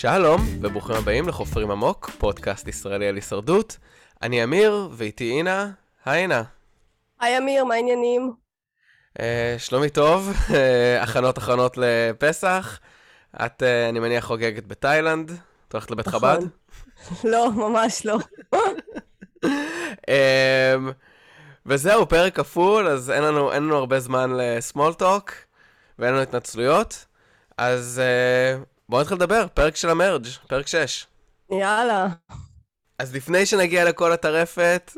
שלום, וברוכים הבאים לחופרים עמוק, פודקאסט ישראלי על הישרדות. אני אמיר, ואיתי אינה. היי אינה. היי אמיר, מה העניינים? Uh, שלומי טוב, uh, הכנות אחרונות לפסח. את, uh, אני מניח, חוגגת בתאילנד. את הולכת לבית נכון. חב"ד? לא, ממש לא. um, וזהו, פרק כפול, אז אין לנו, אין לנו הרבה זמן לסמול טוק, ואין לנו התנצלויות. אז uh, בואו נתחיל לדבר, פרק של המרג', פרק 6. יאללה. אז לפני שנגיע לכל הטרפת,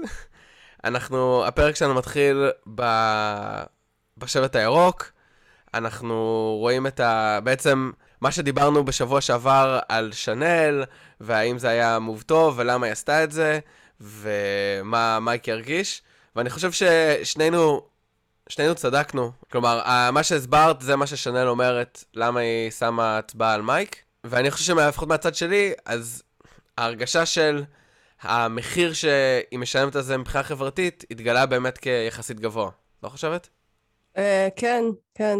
אנחנו, הפרק שלנו מתחיל ב... בשבט הירוק. אנחנו רואים את ה... בעצם, מה שדיברנו בשבוע שעבר על שנל, והאם זה היה מוב טוב, ולמה היא עשתה את זה, ומה מייקי הרגיש. ואני חושב ששנינו, שנינו צדקנו. כלומר, מה שהסברת זה מה ששנל אומרת, למה היא שמה הצבעה על מייק. ואני חושב שלפחות מהצד שלי, אז ההרגשה של המחיר שהיא משלמת על זה מבחינה חברתית, התגלה באמת כיחסית גבוה. לא חושבת? אה, כן, כן.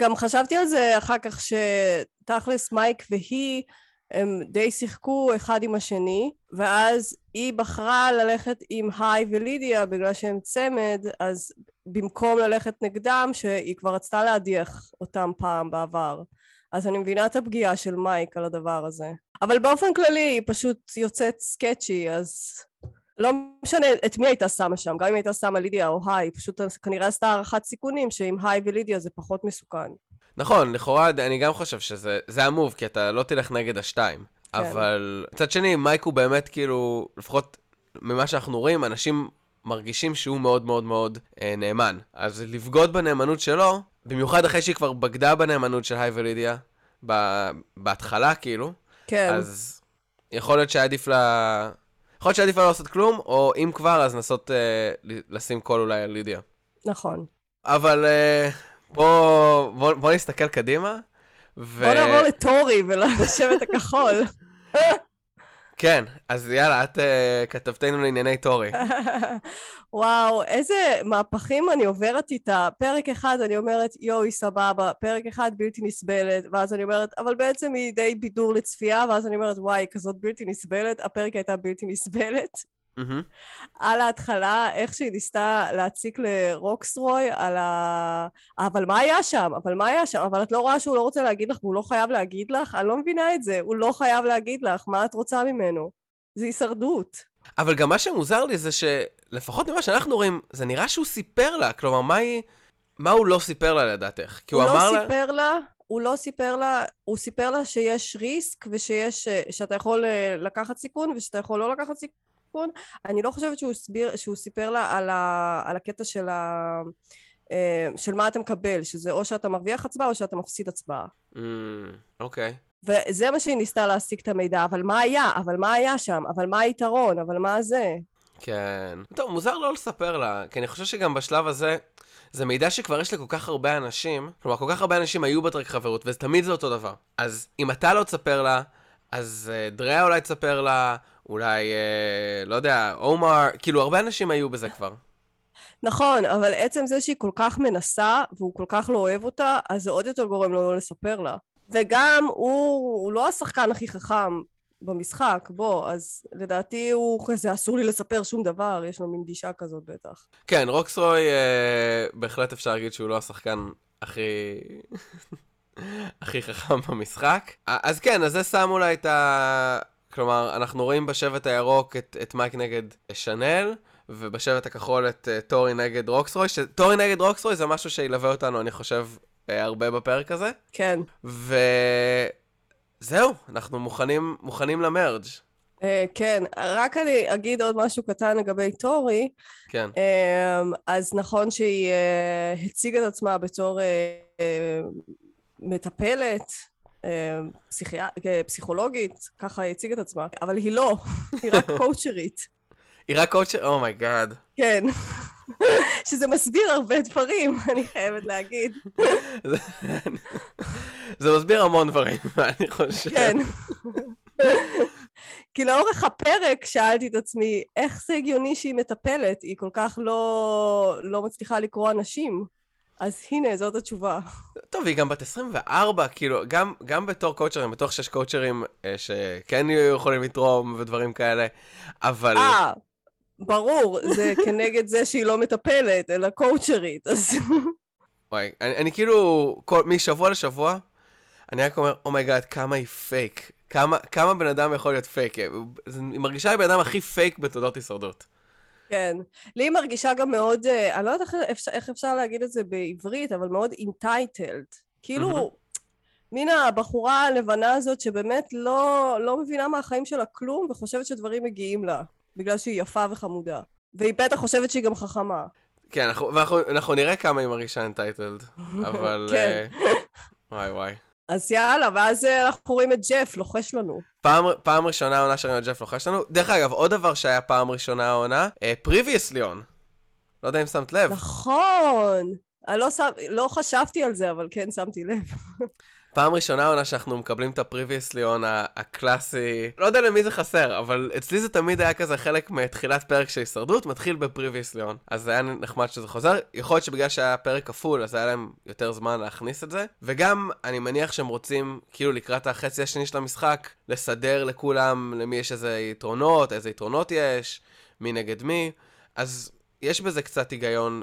גם חשבתי על זה אחר כך שתכלס מייק והיא הם די שיחקו אחד עם השני, ואז היא בחרה ללכת עם היי ולידיה בגלל שהם צמד, אז במקום ללכת נגדם, שהיא כבר רצתה להדיח אותם פעם בעבר. אז אני מבינה את הפגיעה של מייק על הדבר הזה. אבל באופן כללי היא פשוט יוצאת סקצ'י, אז לא משנה את מי הייתה שמה שם, גם אם הייתה שמה לידיה או היי, היא פשוט כנראה עשתה הערכת סיכונים שעם היי ולידיה זה פחות מסוכן. נכון, לכאורה אני גם חושב שזה זה המוב, כי אתה לא תלך נגד השתיים. כן. אבל מצד שני, מייק הוא באמת כאילו, לפחות ממה שאנחנו רואים, אנשים מרגישים שהוא מאוד מאוד מאוד אה, נאמן. אז לבגוד בנאמנות שלו, במיוחד אחרי שהיא כבר בגדה בנאמנות של היי ולידיה, ב- בהתחלה כאילו, כן, אז יכול להיות שעדיף לה... יכול להיות שעדיף לה לא לעשות כלום, או אם כבר, אז לנסות אה, לשים קול אולי על לידיה. נכון. אבל אה, בוא, בוא, בוא נסתכל קדימה. ו... בוא נעבור לטורי ולשבט הכחול. כן, אז יאללה, את uh, כתבתנו לענייני טורי. וואו, איזה מהפכים אני עוברת איתה. פרק אחד אני אומרת, יואו, היא סבבה, פרק אחד בלתי נסבלת, ואז אני אומרת, אבל בעצם היא די בידור לצפייה, ואז אני אומרת, וואי, כזאת בלתי נסבלת, הפרק הייתה בלתי נסבלת. מהמם. על ההתחלה, איך שהיא ניסתה להציק לרוקסרוי על ה... אבל מה היה שם? אבל מה היה שם? אבל את לא רואה שהוא לא רוצה להגיד לך והוא לא חייב להגיד לך? אני לא מבינה את זה. הוא לא חייב להגיד לך, מה את רוצה ממנו? זה הישרדות. אבל גם מה שמוזר לי זה שלפחות ממה שאנחנו רואים, זה נראה שהוא סיפר לה. כלומר, מה היא... מה הוא לא סיפר לה לדעתך? כי הוא, הוא אמר לא לה... סיפר לה, הוא לא סיפר לה, הוא סיפר לה שיש ריסק ושיש, שאתה יכול אה, לקחת סיכון ושאתה יכול לא לקחת סיכון. אני לא חושבת שהוא, הסביר, שהוא סיפר לה על, ה, על הקטע של, ה, אה, של מה אתה מקבל, שזה או שאתה מרוויח הצבעה או שאתה מפסיד הצבעה. "אמ, אוקיי. וזה מה שהיא ניסתה להשיג את המידע, אבל מה היה? אבל מה היה שם? אבל מה היתרון? אבל מה זה? כן. טוב, מוזר לא לספר לה, כי אני חושב שגם בשלב הזה, זה מידע שכבר יש לכל כך הרבה אנשים, כלומר, כל כך הרבה אנשים היו בטרק חברות, ותמיד זה אותו דבר. אז אם אתה לא תספר לה, אז uh, דריה אולי תספר לה, אולי, uh, לא יודע, עומר, כאילו, הרבה אנשים היו בזה כבר. נכון, אבל עצם זה שהיא כל כך מנסה והוא כל כך לא אוהב אותה, אז זה עוד יותר גורם לו לא לספר לה. וגם הוא, הוא לא השחקן הכי חכם במשחק, בוא, אז לדעתי הוא כזה אסור לי לספר שום דבר, יש לו מין גישה כזאת בטח. כן, רוקסרוי, אה, בהחלט אפשר להגיד שהוא לא השחקן הכי... הכי חכם במשחק. אז כן, אז זה שם אולי את ה... כלומר, אנחנו רואים בשבט הירוק את, את מייק נגד שנל, ובשבט הכחול את uh, טורי נגד רוקסרוי, שטורי נגד רוקסרוי זה משהו שילווה אותנו, אני חושב, uh, הרבה בפרק הזה. כן. וזהו, אנחנו מוכנים, מוכנים למרג'. אה, כן, רק אני אגיד עוד משהו קטן לגבי טורי. כן. אממ, אז נכון שהיא אה, הציגה את עצמה בתור אה, אה, מטפלת, אה, פסיכיה... אה, פסיכולוגית, ככה היא הציגה את עצמה, אבל היא לא, היא רק קואוצ'רית. היא רק קואוצ'ר, oh my god. כן. שזה מסביר הרבה דברים, אני חייבת להגיד. זה מסביר המון דברים, אני חושב. כן. כי לאורך הפרק שאלתי את עצמי, איך זה הגיוני שהיא מטפלת? היא כל כך לא, לא מצליחה לקרוא אנשים. אז הנה, זאת התשובה. טוב, היא גם בת 24, כאילו, גם, גם בתור קואוצ'ר, אני בטוח שיש קואוצ'רים אה, שכן יהיו יכולים לתרום ודברים כאלה, אבל... אה, ברור, זה כנגד זה שהיא לא מטפלת, אלא קואוצ'רית, אז... וואי, אני, אני כאילו, כל, משבוע לשבוע, אני רק אומר, oh my god, oh כמה היא פייק. כמה, כמה בן אדם יכול להיות פייק. היא מרגישה לי בן אדם הכי פייק בתולדות הישרדות. כן. לי היא מרגישה גם מאוד, אה, אני לא יודעת איך, אפשר- איך אפשר להגיד את זה בעברית, אבל מאוד entitled. כאילו, מין הבחורה הלבנה הזאת שבאמת לא, לא מבינה מהחיים שלה כלום וחושבת שדברים מגיעים לה, בגלל שהיא יפה וחמודה. והיא בטח חושבת שהיא גם חכמה. כן, אנחנו, ואנחנו אנחנו נראה כמה היא מרגישה entitled, אבל... כן. אה, וואי וואי. אז יאללה, ואז אה, אנחנו רואים את ג'ף לוחש לנו. פעם, פעם ראשונה העונה שראינו את ג'ף לוחש לנו. דרך אגב, עוד דבר שהיה פעם ראשונה העונה, previously on. לא יודע אם שמת לב. נכון! אני לא, שם, לא חשבתי על זה, אבל כן שמתי לב. פעם ראשונה העונה שאנחנו מקבלים את ה previously on הקלאסי. לא יודע למי זה חסר, אבל אצלי זה תמיד היה כזה חלק מתחילת פרק של הישרדות, מתחיל ב previously on. אז היה נחמד שזה חוזר. יכול להיות שבגלל שהיה פרק כפול, אז היה להם יותר זמן להכניס את זה. וגם, אני מניח שהם רוצים, כאילו לקראת החצי השני של המשחק, לסדר לכולם למי יש איזה יתרונות, איזה יתרונות יש, מי נגד מי. אז יש בזה קצת היגיון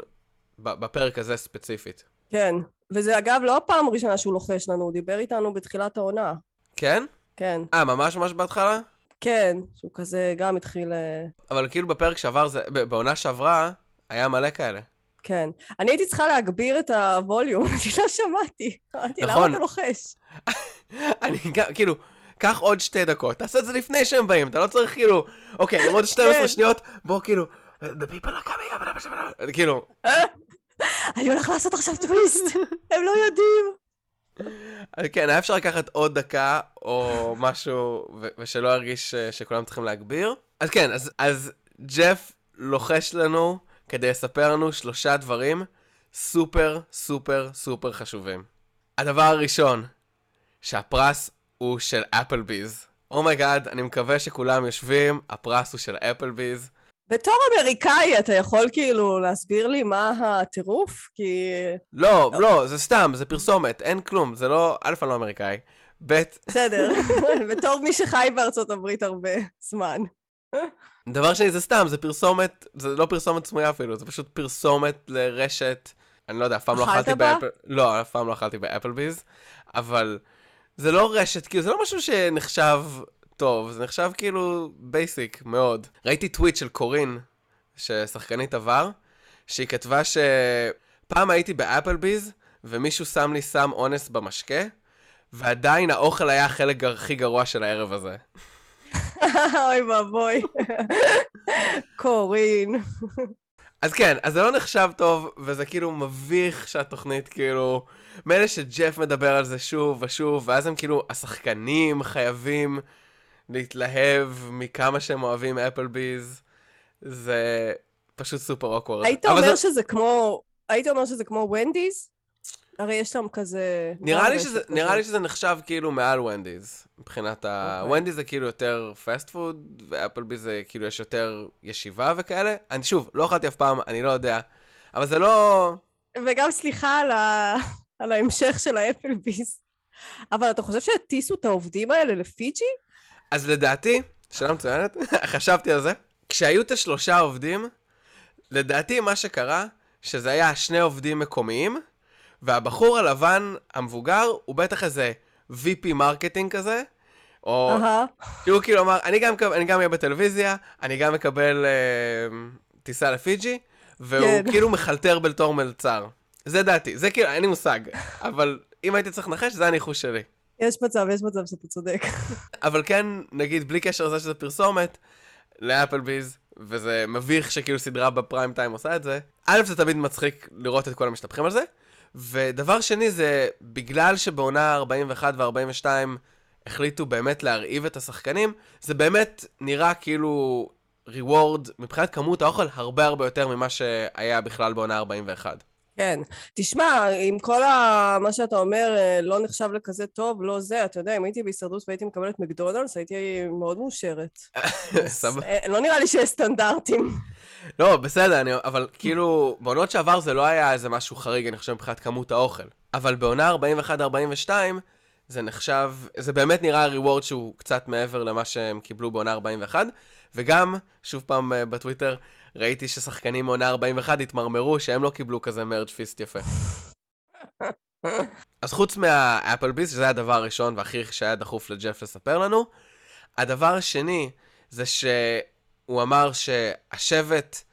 בפרק הזה ספציפית. כן. וזה אגב לא הפעם הראשונה שהוא לוחש לנו, הוא דיבר איתנו בתחילת העונה. כן? כן. אה, ממש ממש בהתחלה? כן, שהוא כזה גם התחיל... אה, אבל כאילו בפרק שעבר, זה, בעונה שעברה, היה מלא כאלה. כן. אני הייתי צריכה להגביר את הווליום, אני לא שמעתי. אמרתי, למה נכון. אתה לוחש? אני גם, כאילו, קח עוד שתי דקות, תעשה את זה לפני שהם באים, אתה לא צריך כאילו, אוקיי, עוד 12 כן. שניות, בוא כאילו, the people are coming, כאילו, אני הולך לעשות עכשיו טוויסט, הם לא יודעים. כן, היה אפשר לקחת עוד דקה, או משהו, ו- ושלא ירגיש ש- שכולם צריכים להגביר. אז כן, אז, אז ג'ף לוחש לנו כדי לספר לנו שלושה דברים סופר סופר סופר חשובים. הדבר הראשון, שהפרס הוא של אפלביז. oh my god, אני מקווה שכולם יושבים, הפרס הוא של אפלביז. בתור אמריקאי, אתה יכול כאילו להסביר לי מה הטירוף? כי... לא, לא, זה סתם, זה פרסומת, אין כלום, זה לא, א', אני לא אמריקאי, ב', בסדר, בתור מי שחי בארצות הברית הרבה זמן. דבר שני, זה סתם, זה פרסומת, זה לא פרסומת סמויה אפילו, זה פשוט פרסומת לרשת, אני לא יודע, אף פעם לא אכלת אכלתי? באפל, לא, אף פעם לא אכלתי באפלביז, אבל זה לא רשת, כאילו, זה לא משהו שנחשב טוב, זה נחשב כאילו basic מאוד. ראיתי טוויט של קורין, שחקנית עבר, שהיא כתבה שפעם הייתי באפלביז, ומישהו שם לי סם אונס במשקה, ועדיין האוכל היה החלק הכי גרוע של הערב הזה. אוי ואבוי. קורין. אז כן, אז זה לא נחשב טוב, וזה כאילו מביך שהתוכנית כאילו... מילא שג'ף מדבר על זה שוב ושוב, ואז הם כאילו, השחקנים חייבים להתלהב מכמה שהם אוהבים אפלביז. זה פשוט סופר awkward. היית אומר שזה כמו... היית אומר שזה כמו ונדיז? הרי יש שם כזה... נראה לי, שזה. נראה לי שזה נחשב כאילו מעל ונדיז, מבחינת ה... אוקיי. ונדיז זה כאילו יותר fast food, ואפלביז זה כאילו יש יותר ישיבה וכאלה. אני שוב, לא אכלתי אף פעם, אני לא יודע. אבל זה לא... וגם סליחה על, ה... על ההמשך של האפלביז. אבל אתה חושב שהטיסו את העובדים האלה לפיג'י? אז לדעתי, שאלה מצוינת, חשבתי על זה. כשהיו את השלושה עובדים, לדעתי מה שקרה, שזה היה שני עובדים מקומיים, והבחור הלבן המבוגר הוא בטח איזה VP marketing כזה, או. שהוא כאילו אמר, אני גם, אני גם אהיה בטלוויזיה, אני גם מקבל אה, טיסה לפיג'י, והוא כן. כאילו מחלטר בתור מלצר. זה דעתי, זה כאילו, אין לי מושג, אבל אם הייתי צריך לנחש, זה הניחוש שלי. יש מצב, יש מצב שאתה צודק. אבל כן, נגיד, בלי קשר לזה שזה פרסומת, לאפלביז, וזה מביך שכאילו סדרה בפריים טיים עושה את זה, א', זה תמיד מצחיק לראות את כל המשתפכים על זה, ודבר שני זה, בגלל שבעונה 41 ו-42 החליטו באמת להרעיב את השחקנים, זה באמת נראה כאילו reward מבחינת כמות האוכל הרבה הרבה יותר ממה שהיה בכלל בעונה 41. כן. תשמע, עם כל ה... מה שאתה אומר אה, לא נחשב לכזה טוב, לא זה, אתה יודע, אם הייתי בהישרדות והייתי מקבלת מקדונלדס, הייתי מאוד מאושרת. סבבה. אה, לא נראה לי שיש סטנדרטים. לא, בסדר, אני, אבל כאילו, בעונות שעבר זה לא היה איזה משהו חריג, אני חושב, מבחינת כמות האוכל. אבל בעונה 41-42, זה נחשב, זה באמת נראה ריוורד שהוא קצת מעבר למה שהם קיבלו בעונה 41, וגם, שוב פעם אה, בטוויטר, ראיתי ששחקנים מעונה 41 התמרמרו שהם לא קיבלו כזה מרג' פיסט יפה. אז חוץ מהאפלביס, שזה הדבר הראשון והכי שהיה דחוף לג'ף לספר לנו, הדבר השני זה שהוא אמר שהשבט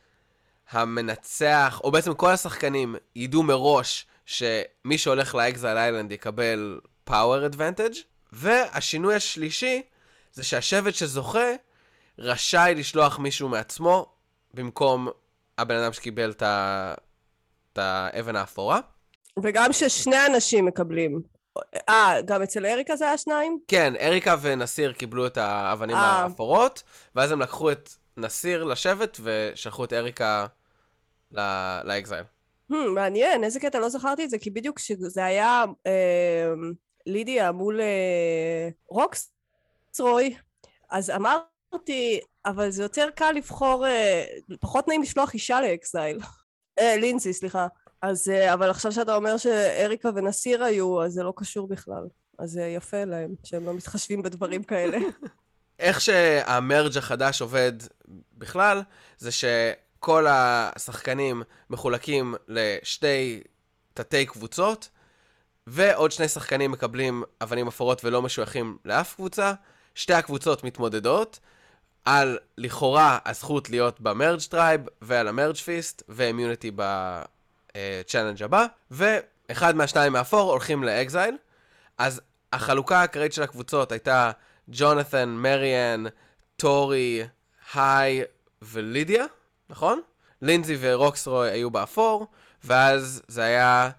המנצח, או בעצם כל השחקנים, ידעו מראש שמי שהולך לאקזייל איילנד יקבל פאוור אדוונטג', והשינוי השלישי זה שהשבט שזוכה רשאי לשלוח מישהו מעצמו במקום הבן אדם שקיבל את האבן האפורה. וגם ששני אנשים מקבלים. אה, גם אצל אריקה זה היה שניים? כן, אריקה ונסיר קיבלו את האבנים 아. אה. האפורות, ואז הם לקחו את נסיר לשבט ושלחו את אריקה לאקזייל. Hmm, מעניין, איזה קטע, לא זכרתי את זה, כי בדיוק כשזה היה אה, לידיה מול אה, רוקסטרוי, אז אמרתי, אבל זה יותר קל לבחור, אה, פחות נעים לשלוח אישה לאקסייל. אה, לינזי, סליחה. אז, אה, אבל עכשיו שאתה אומר שאריקה ונסיר היו, אז זה לא קשור בכלל. אז זה יפה להם, שהם לא מתחשבים בדברים כאלה. איך שה merge החדש עובד בכלל, זה שכל השחקנים מחולקים לשתי תתי קבוצות, ועוד שני שחקנים מקבלים אבנים אפורות ולא משויכים לאף קבוצה. שתי הקבוצות מתמודדות על לכאורה הזכות להיות ב merge tribe ועל ה merge feast ו immunity ב challenge הבא, ואחד מהשניים מהאפור הולכים ל exile. אז החלוקה העיקרית של הקבוצות הייתה ג'ונת'ן, מריאן, טורי, היי ולידיה, נכון? לינזי ורוקסרוי היו באפור, ואז זה היה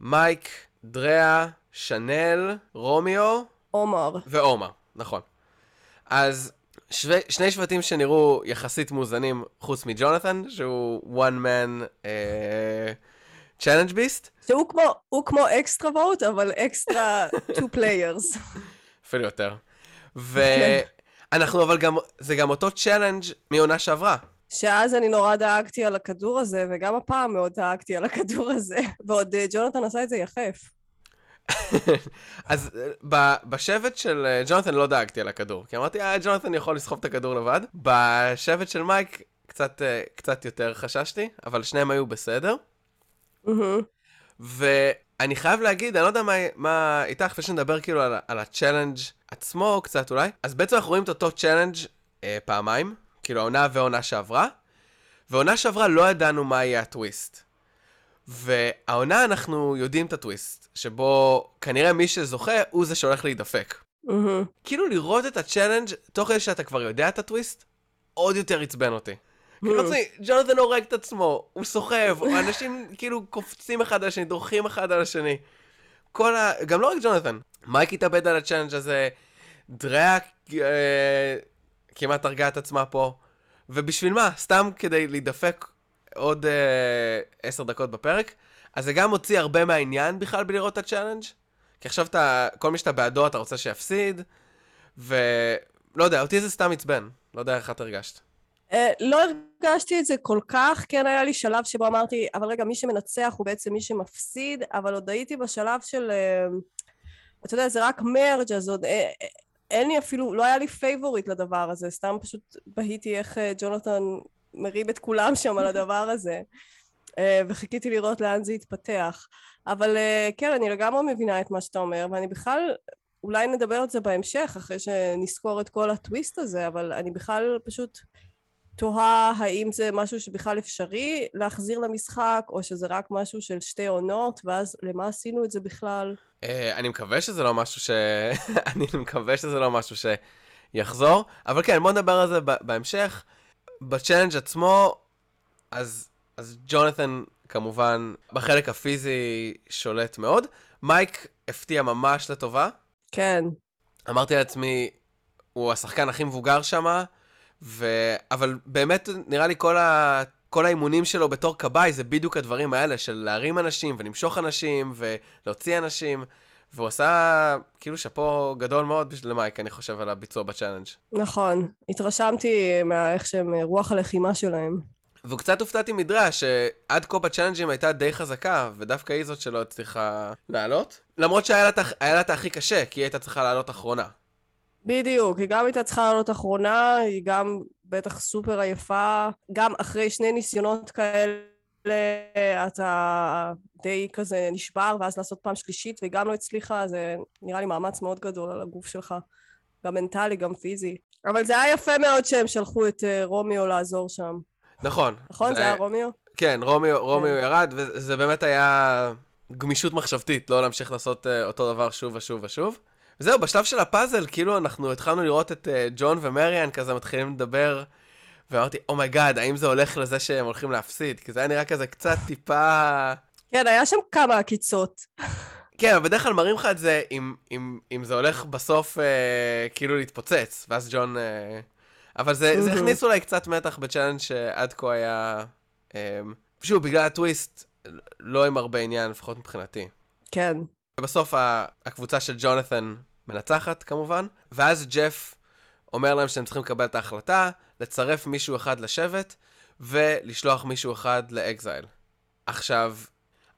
מייק, דריה, שנל, רומיו. עומר. ועומר, נכון. אז שו... שני שבטים שנראו יחסית מאוזנים, חוץ מג'ונתן, שהוא one man uh, challenge beast. שהוא כמו, הוא כמו extra wet, אבל extra two players. אפילו יותר. ואנחנו אבל גם, זה גם אותו challenge מעונה שעברה. שאז אני נורא דאגתי על הכדור הזה, וגם הפעם מאוד דאגתי על הכדור הזה, ועוד uh, ג'ונתן עשה את זה יחף. אז אה, בשבט של אה, ג'ונתן לא דאגתי על הכדור, כי אמרתי, אה, ג'ונתן יכול לסחוב את הכדור לבד. בשבט של מייק קצת, קצת יותר חששתי, אבל שניהם היו בסדר. ואני חייב להגיד, אני לא יודע מה, מה איתך, לפני שנדבר כאילו על, על ה challenge עצמו קצת אולי, אז בעצם אנחנו רואים את אותו challenge אה, פעמיים, כאילו העונה והעונה שעברה, ועונה שעברה לא ידענו מה יהיה הטוויסט. והעונה אנחנו יודעים את הטוויסט, שבו כנראה מי שזוכה הוא זה שהולך להידפק. Mm-hmm. כאילו לראות את ה challenge תוך כדי שאתה כבר יודע את הטוויסט, עוד יותר עצבן אותי. כאילו, ג'ונתן הורג את עצמו, הוא סוחב, אנשים כאילו קופצים אחד על השני, דורכים אחד על השני. כל ה... גם לא רק ג'ונתן, מייק התאבד על ה challenge הזה, דריה אה, כמעט הרגה את עצמה פה, ובשביל מה? סתם כדי להידפק עוד אה, עשר uh, דקות בפרק. אז זה גם מוציא הרבה מהעניין בכלל בלראות את ה challenge. כי עכשיו אתה, כל מי שאתה בעדו אתה רוצה שיפסיד, ולא יודע, אותי זה סתם עצבן. לא יודע איך את הרגשת. Uh, לא הרגשתי את זה כל כך, כן היה לי שלב שבו אמרתי, אבל רגע, מי שמנצח הוא בעצם מי שמפסיד, אבל עוד הייתי בשלב של, uh, אתה יודע, זה רק merge אז עוד אין לי אפילו, לא היה לי favorite לדבר הזה, סתם פשוט בהיתי איך ג'ונתן מרים את כולם שם על הדבר הזה. אה, וחיכיתי לראות לאן זה יתפתח. אבל אה, כן, אני לגמרי מבינה את מה שאתה אומר, ואני בכלל, אולי נדבר על זה בהמשך, אחרי שנזכור את כל הטוויסט הזה, אבל אני בכלל פשוט תוהה האם זה משהו שבכלל אפשרי להחזיר למשחק, או שזה רק משהו של שתי עונות, ואז למה עשינו את זה בכלל? אה, אני מקווה שזה לא משהו ש... אני מקווה שזה לא משהו שיחזור, אבל כן, בוא נדבר על זה בהמשך. בצ'אלנג' עצמו, אז, אז ג'ונתן כמובן בחלק הפיזי שולט מאוד. מייק הפתיע ממש לטובה. כן. אמרתי לעצמי, הוא השחקן הכי מבוגר שם, ו... אבל באמת נראה לי כל, ה... כל האימונים שלו בתור כבאי זה בדיוק הדברים האלה של להרים אנשים ולמשוך אנשים ולהוציא אנשים. והוא עשה כאילו שאפו גדול מאוד בשביל מייק, אני חושב, על הביצוע ב challenge. נכון, התרשמתי מאיך שהם, רוח הלחימה שלהם. וקצת הופתעתי מדריה, שעד כה בצ'אלנג'ים הייתה די חזקה, ודווקא היא זאת שלא הצליחה לעלות. למרות שהיה לה את הכי קשה, כי היא הייתה צריכה לעלות אחרונה. בדיוק, היא גם הייתה צריכה לעלות אחרונה, היא גם בטח סופר עייפה, גם אחרי שני ניסיונות כאלה אתה די כזה נשבר, ואז לעשות פעם שלישית והיא גם לא הצליחה, זה נראה לי מאמץ מאוד גדול על הגוף שלך, גם מנטלי, גם פיזי. אבל זה היה יפה מאוד שהם שלחו את אה, רומיו לעזור שם. נכון. נכון? זה היה רומיו? כן, רומיו, רומיו ירד, וזה באמת היה גמישות מחשבתית, לא להמשיך לעשות uh, אותו דבר שוב ושוב ושוב. וזהו, בשלב של הפאזל, כאילו אנחנו התחלנו לראות את uh, ג'ון ומריאן כזה מתחילים לדבר, ואמרתי, oh my god, האם זה הולך לזה שהם הולכים להפסיד? כי זה היה נראה כזה קצת טיפה... כן, היה שם כמה עקיצות. כן, אבל בדרך כלל מראים לך את זה אם, אם, אם זה הולך בסוף אה, כאילו להתפוצץ, ואז ג'ון... אה, אבל זה, זה הכניס אולי קצת מתח ב challenge שעד כה היה... אה, שוב, בגלל הטוויסט, לא עם הרבה עניין, לפחות מבחינתי. כן. ובסוף הקבוצה של ג'ונת'ן מנצחת כמובן, ואז ג'ף אומר להם שהם צריכים לקבל את ההחלטה, לצרף מישהו אחד לשבט, ולשלוח מישהו אחד לאקזייל. עכשיו,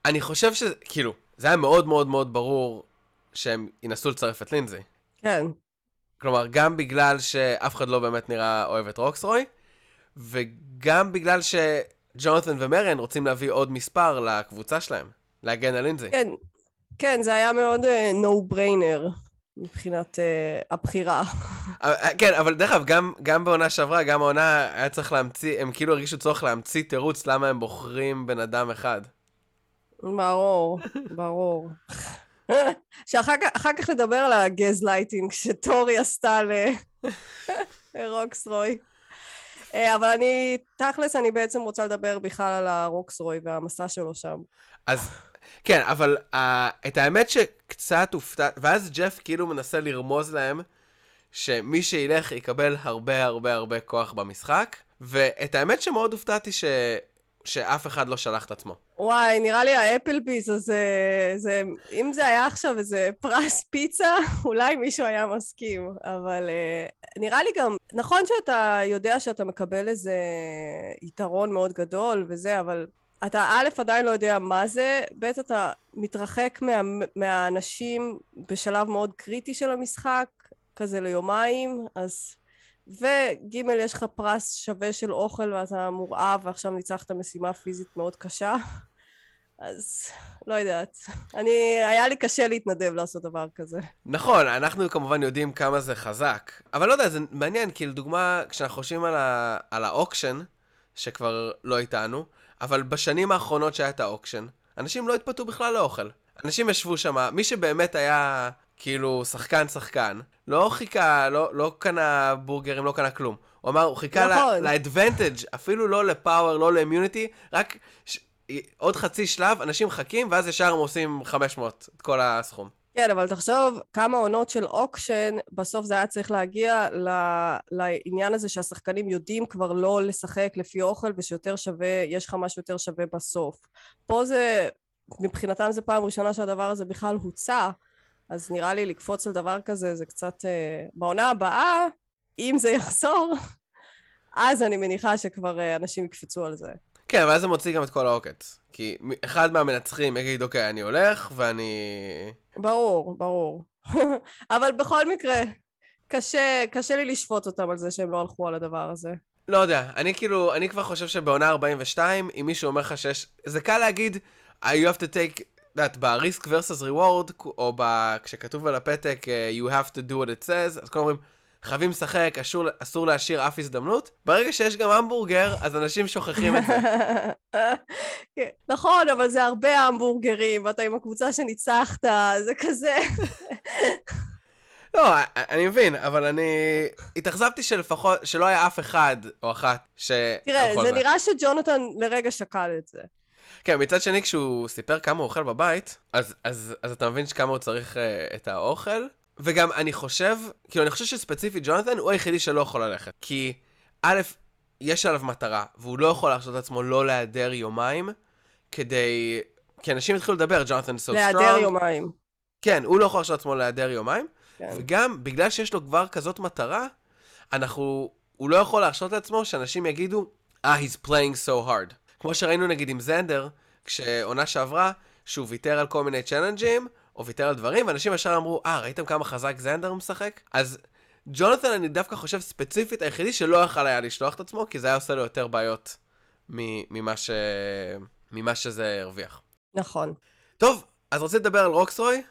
אני חושב ש... כאילו, זה היה מאוד מאוד מאוד ברור שהם ינסו לצרף את לינזי. כן. כלומר, גם בגלל שאף אחד לא באמת נראה אוהב את רוקסרוי, וגם בגלל שג'ונתן ומריאן רוצים להביא עוד מספר לקבוצה שלהם, להגן על לינזי. כן, כן, זה היה מאוד uh, no brainer מבחינת uh, הבחירה. אה, כן, אבל דרך אגב, גם, גם בעונה שעברה, גם העונה היה צריך להמציא, הם כאילו הרגישו צורך להמציא תירוץ למה הם בוחרים בן אדם אחד. ברור, ברור. שאחר כך, נדבר על הגז לייטינג שטורי עשתה לרוקסרוי. אה, אבל אני, תכלס, אני בעצם רוצה לדבר בכלל על הרוקסרוי והמסע שלו שם. אז, כן, אבל uh, את האמת שקצת הופתע, ואז ג'ף כאילו מנסה לרמוז להם שמי שילך יקבל הרבה הרבה הרבה כוח במשחק, ואת האמת שמאוד הופתעתי ש... שאף אחד לא שלח את עצמו. וואי, נראה לי האפלביז הזה, זה, אם זה היה עכשיו איזה פרס פיצה, אולי מישהו היה מסכים, אבל uh, נראה לי גם, נכון שאתה יודע שאתה מקבל איזה יתרון מאוד גדול וזה, אבל אתה א', עדיין לא יודע מה זה, ב', אתה מתרחק מה, מהאנשים בשלב מאוד קריטי של המשחק, כזה ליומיים, אז... וג' יש לך פרס שווה של אוכל ואתה מורעב ועכשיו ניצחת משימה פיזית מאוד קשה. אז לא יודעת. אני, היה לי קשה להתנדב לעשות דבר כזה. נכון, אנחנו כמובן יודעים כמה זה חזק, אבל לא יודע, זה מעניין, כי לדוגמה, כשאנחנו חושבים על, ה... על ה auction, שכבר לא איתנו, אבל בשנים האחרונות שהיה את ה auction, אנשים לא התפתו בכלל לאוכל. אנשים ישבו שם, מי שבאמת היה כאילו שחקן שחקן, לא חיכה, לא, לא קנה בורגרים, לא קנה כלום. הוא אמר, הוא חיכה נכון. ל advantage, אפילו לא ל power, לא ל immunity, רק ש... עוד חצי שלב, אנשים מחכים, ואז ישר הם עושים 500, את כל הסכום. כן, אבל תחשוב כמה עונות של auction, בסוף זה היה צריך להגיע ל... לעניין הזה שהשחקנים יודעים כבר לא לשחק לפי אוכל ושיותר שווה, יש לך משהו יותר שווה בסוף. פה זה, מבחינתם זה פעם ראשונה שהדבר הזה בכלל הוצע, אז נראה לי לקפוץ על דבר כזה זה קצת... אה, בעונה הבאה, אם זה יחזור, אז אני מניחה שכבר אה, אנשים יקפצו על זה. כן, אבל אז זה מוציא גם את כל העוקץ. כי אחד מהמנצחים יגיד, אוקיי, אני הולך, ואני... ברור, ברור. אבל בכל מקרה, קשה, קשה לי לשפוט אותם על זה שהם לא הלכו על הדבר הזה. לא יודע, אני כאילו, אני כבר חושב שבעונה 42, אם מישהו אומר לך שיש... זה קל להגיד, "Uh, you have to take, את ב-risk versus reward, או ב... כשכתוב על הפתק, you have to do what it says, אז כולם אומרים, חייבים לשחק, אסור, אסור להשאיר אף הזדמנות. ברגע שיש גם המבורגר, אז אנשים שוכחים את זה. כן, נכון, אבל זה הרבה המבורגרים, ואתה עם הקבוצה שניצחת, זה כזה... לא, אני מבין, אבל אני התאכזבתי שלפחות, שלא היה אף אחד או אחת ש... תראה, זה נראה שג'ונתן לרגע שקל את זה. כן, מצד שני, כשהוא סיפר כמה הוא אוכל בבית, אז, אז, אז אתה מבין שכמה הוא צריך uh, את האוכל. וגם אני חושב, כאילו, אני חושב שספציפית ג'ונתן הוא היחידי שלא יכול ללכת. כי, א', יש עליו מטרה, והוא לא יכול להרשות את עצמו לא להיעדר יומיים, כדי... כי אנשים התחילו לדבר, ג'ונתן so strong. להיעדר יומיים. כן, הוא לא יכול להרשות את עצמו להיעדר יומיים. כן. וגם, בגלל שיש לו כבר כזאת מטרה, אנחנו... הוא לא יכול להרשות לעצמו שאנשים יגידו, אה, ah, he's playing so hard. כמו שראינו נגיד עם זנדר, כשעונה שעברה, שהוא ויתר על כל מיני צ'אלנג'ים, או ויתר על דברים, ואנשים ישר אמרו, אה, ראיתם כמה חזק זנדר משחק? אז ג'ונתן, אני דווקא חושב ספציפית היחידי שלא יכל היה לשלוח את עצמו, כי זה היה עושה לו יותר בעיות ממה, ש... ממה שזה הרוויח. נכון. טוב, אז רוצים לדבר על רוקסרוי?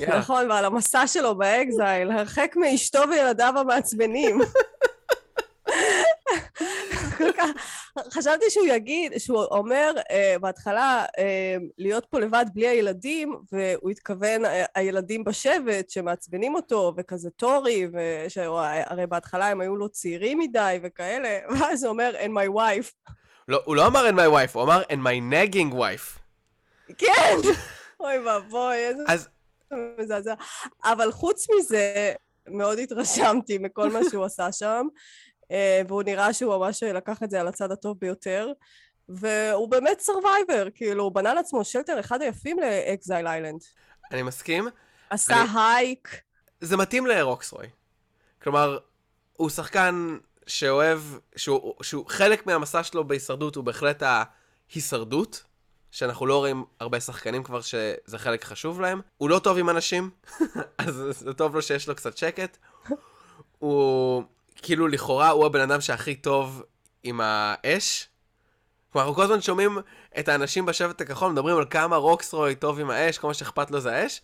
נכון, ועל המסע שלו באקזייל, הרחק מאשתו וילדיו המעצבנים. חשבתי שהוא יגיד, שהוא אומר uh, בהתחלה uh, להיות פה לבד בלי הילדים, והוא התכוון uh, הילדים בשבט שמעצבנים אותו, וכזה טורי, והרי בהתחלה הם היו לו צעירים מדי וכאלה, ואז הוא אומר, and my wife. לא, הוא לא אמר and my wife, הוא אמר and my nagging wife. כן! אוי ואבוי, איזה אז... מזעזע. אבל חוץ מזה, מאוד התרשמתי מכל מה שהוא עשה שם. אה, והוא נראה שהוא ממש לקח את זה על הצד הטוב ביותר. והוא באמת survivor, כאילו, הוא בנה לעצמו shelter אחד היפים ל Exile Island. אני מסכים. עשה אני... hike. זה מתאים לרוקסרוי. כלומר, הוא שחקן שאוהב, שהוא, שהוא חלק מהמסע שלו בהישרדות הוא בהחלט ההישרדות, שאנחנו לא רואים הרבה שחקנים כבר שזה חלק חשוב להם. הוא לא טוב עם אנשים, אז זה טוב לו שיש לו קצת שקט. הוא כאילו לכאורה הוא הבן אדם שהכי טוב עם האש. כלומר, אנחנו כל הזמן שומעים את האנשים בשבט הכחול מדברים על כמה רוקסרוי טוב עם האש, כל מה שאכפת לו זה האש.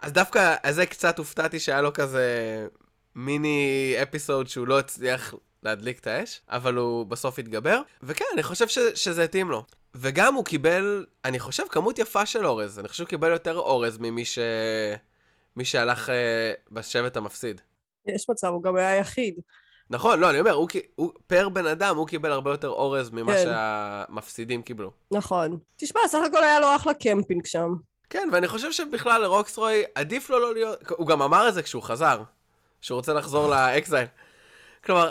אז דווקא על זה קצת הופתעתי שהיה לו כזה מיני אפיסוד שהוא לא הצליח להדליק את האש, אבל הוא בסוף התגבר. וכן, אני חושב ש- שזה התאים לו. וגם הוא קיבל, אני חושב, כמות יפה של אורז. אני חושב שהוא קיבל יותר אורז ממי ש... מי שהלך uh, בשבט המפסיד. יש מצב, הוא גם היה יחיד. נכון, לא, אני אומר, הוא, הוא, פר בן אדם, הוא קיבל הרבה יותר אורז ממה כן. שהמפסידים קיבלו. נכון. תשמע, סך הכל היה לו אחלה קמפינג שם. כן, ואני חושב שבכלל לרוקסרוי, עדיף לו לא להיות... הוא גם אמר את זה כשהוא חזר, שהוא רוצה לחזור לאקזייל. כלומר,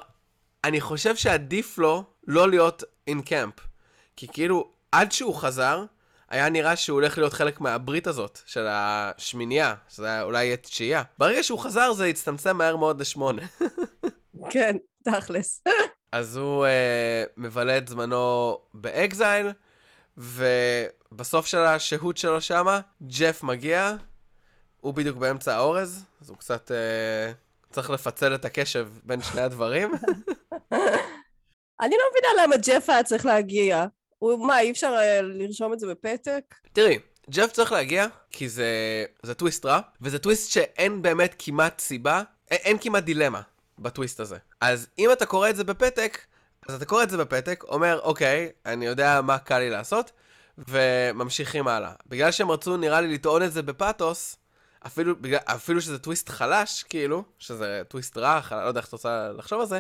אני חושב שעדיף לו לא להיות אין קמפ. כי כאילו, עד שהוא חזר, היה נראה שהוא הולך להיות חלק מהברית הזאת, של השמינייה, שזה אולי יהיה תשיעייה. ברגע שהוא חזר, זה הצטמצם מהר מאוד לשמונה. כן, תכלס. אז הוא uh, מבלה את זמנו באקזייל, ובסוף של השהות שלו שמה, ג'ף מגיע, הוא בדיוק באמצע האורז, אז הוא קצת uh, צריך לפצל את הקשב בין שני הדברים. אני לא מבינה למה ג'ף היה צריך להגיע. הוא, מה, אי אפשר uh, לרשום את זה בפתק? תראי, ג'ף צריך להגיע, כי זה, זה טוויסט רע, וזה טוויסט שאין באמת כמעט סיבה, אין, אין כמעט דילמה. בטוויסט הזה. אז אם אתה קורא את זה בפתק, אז אתה קורא את זה בפתק, אומר, אוקיי, אני יודע מה קל לי לעשות, וממשיכים הלאה. בגלל שהם רצו, נראה לי, לטעון את זה בפאתוס, אפילו, בגלל, אפילו שזה טוויסט חלש, כאילו, שזה טוויסט רע, לא יודע איך אתה רוצה לחשוב על זה,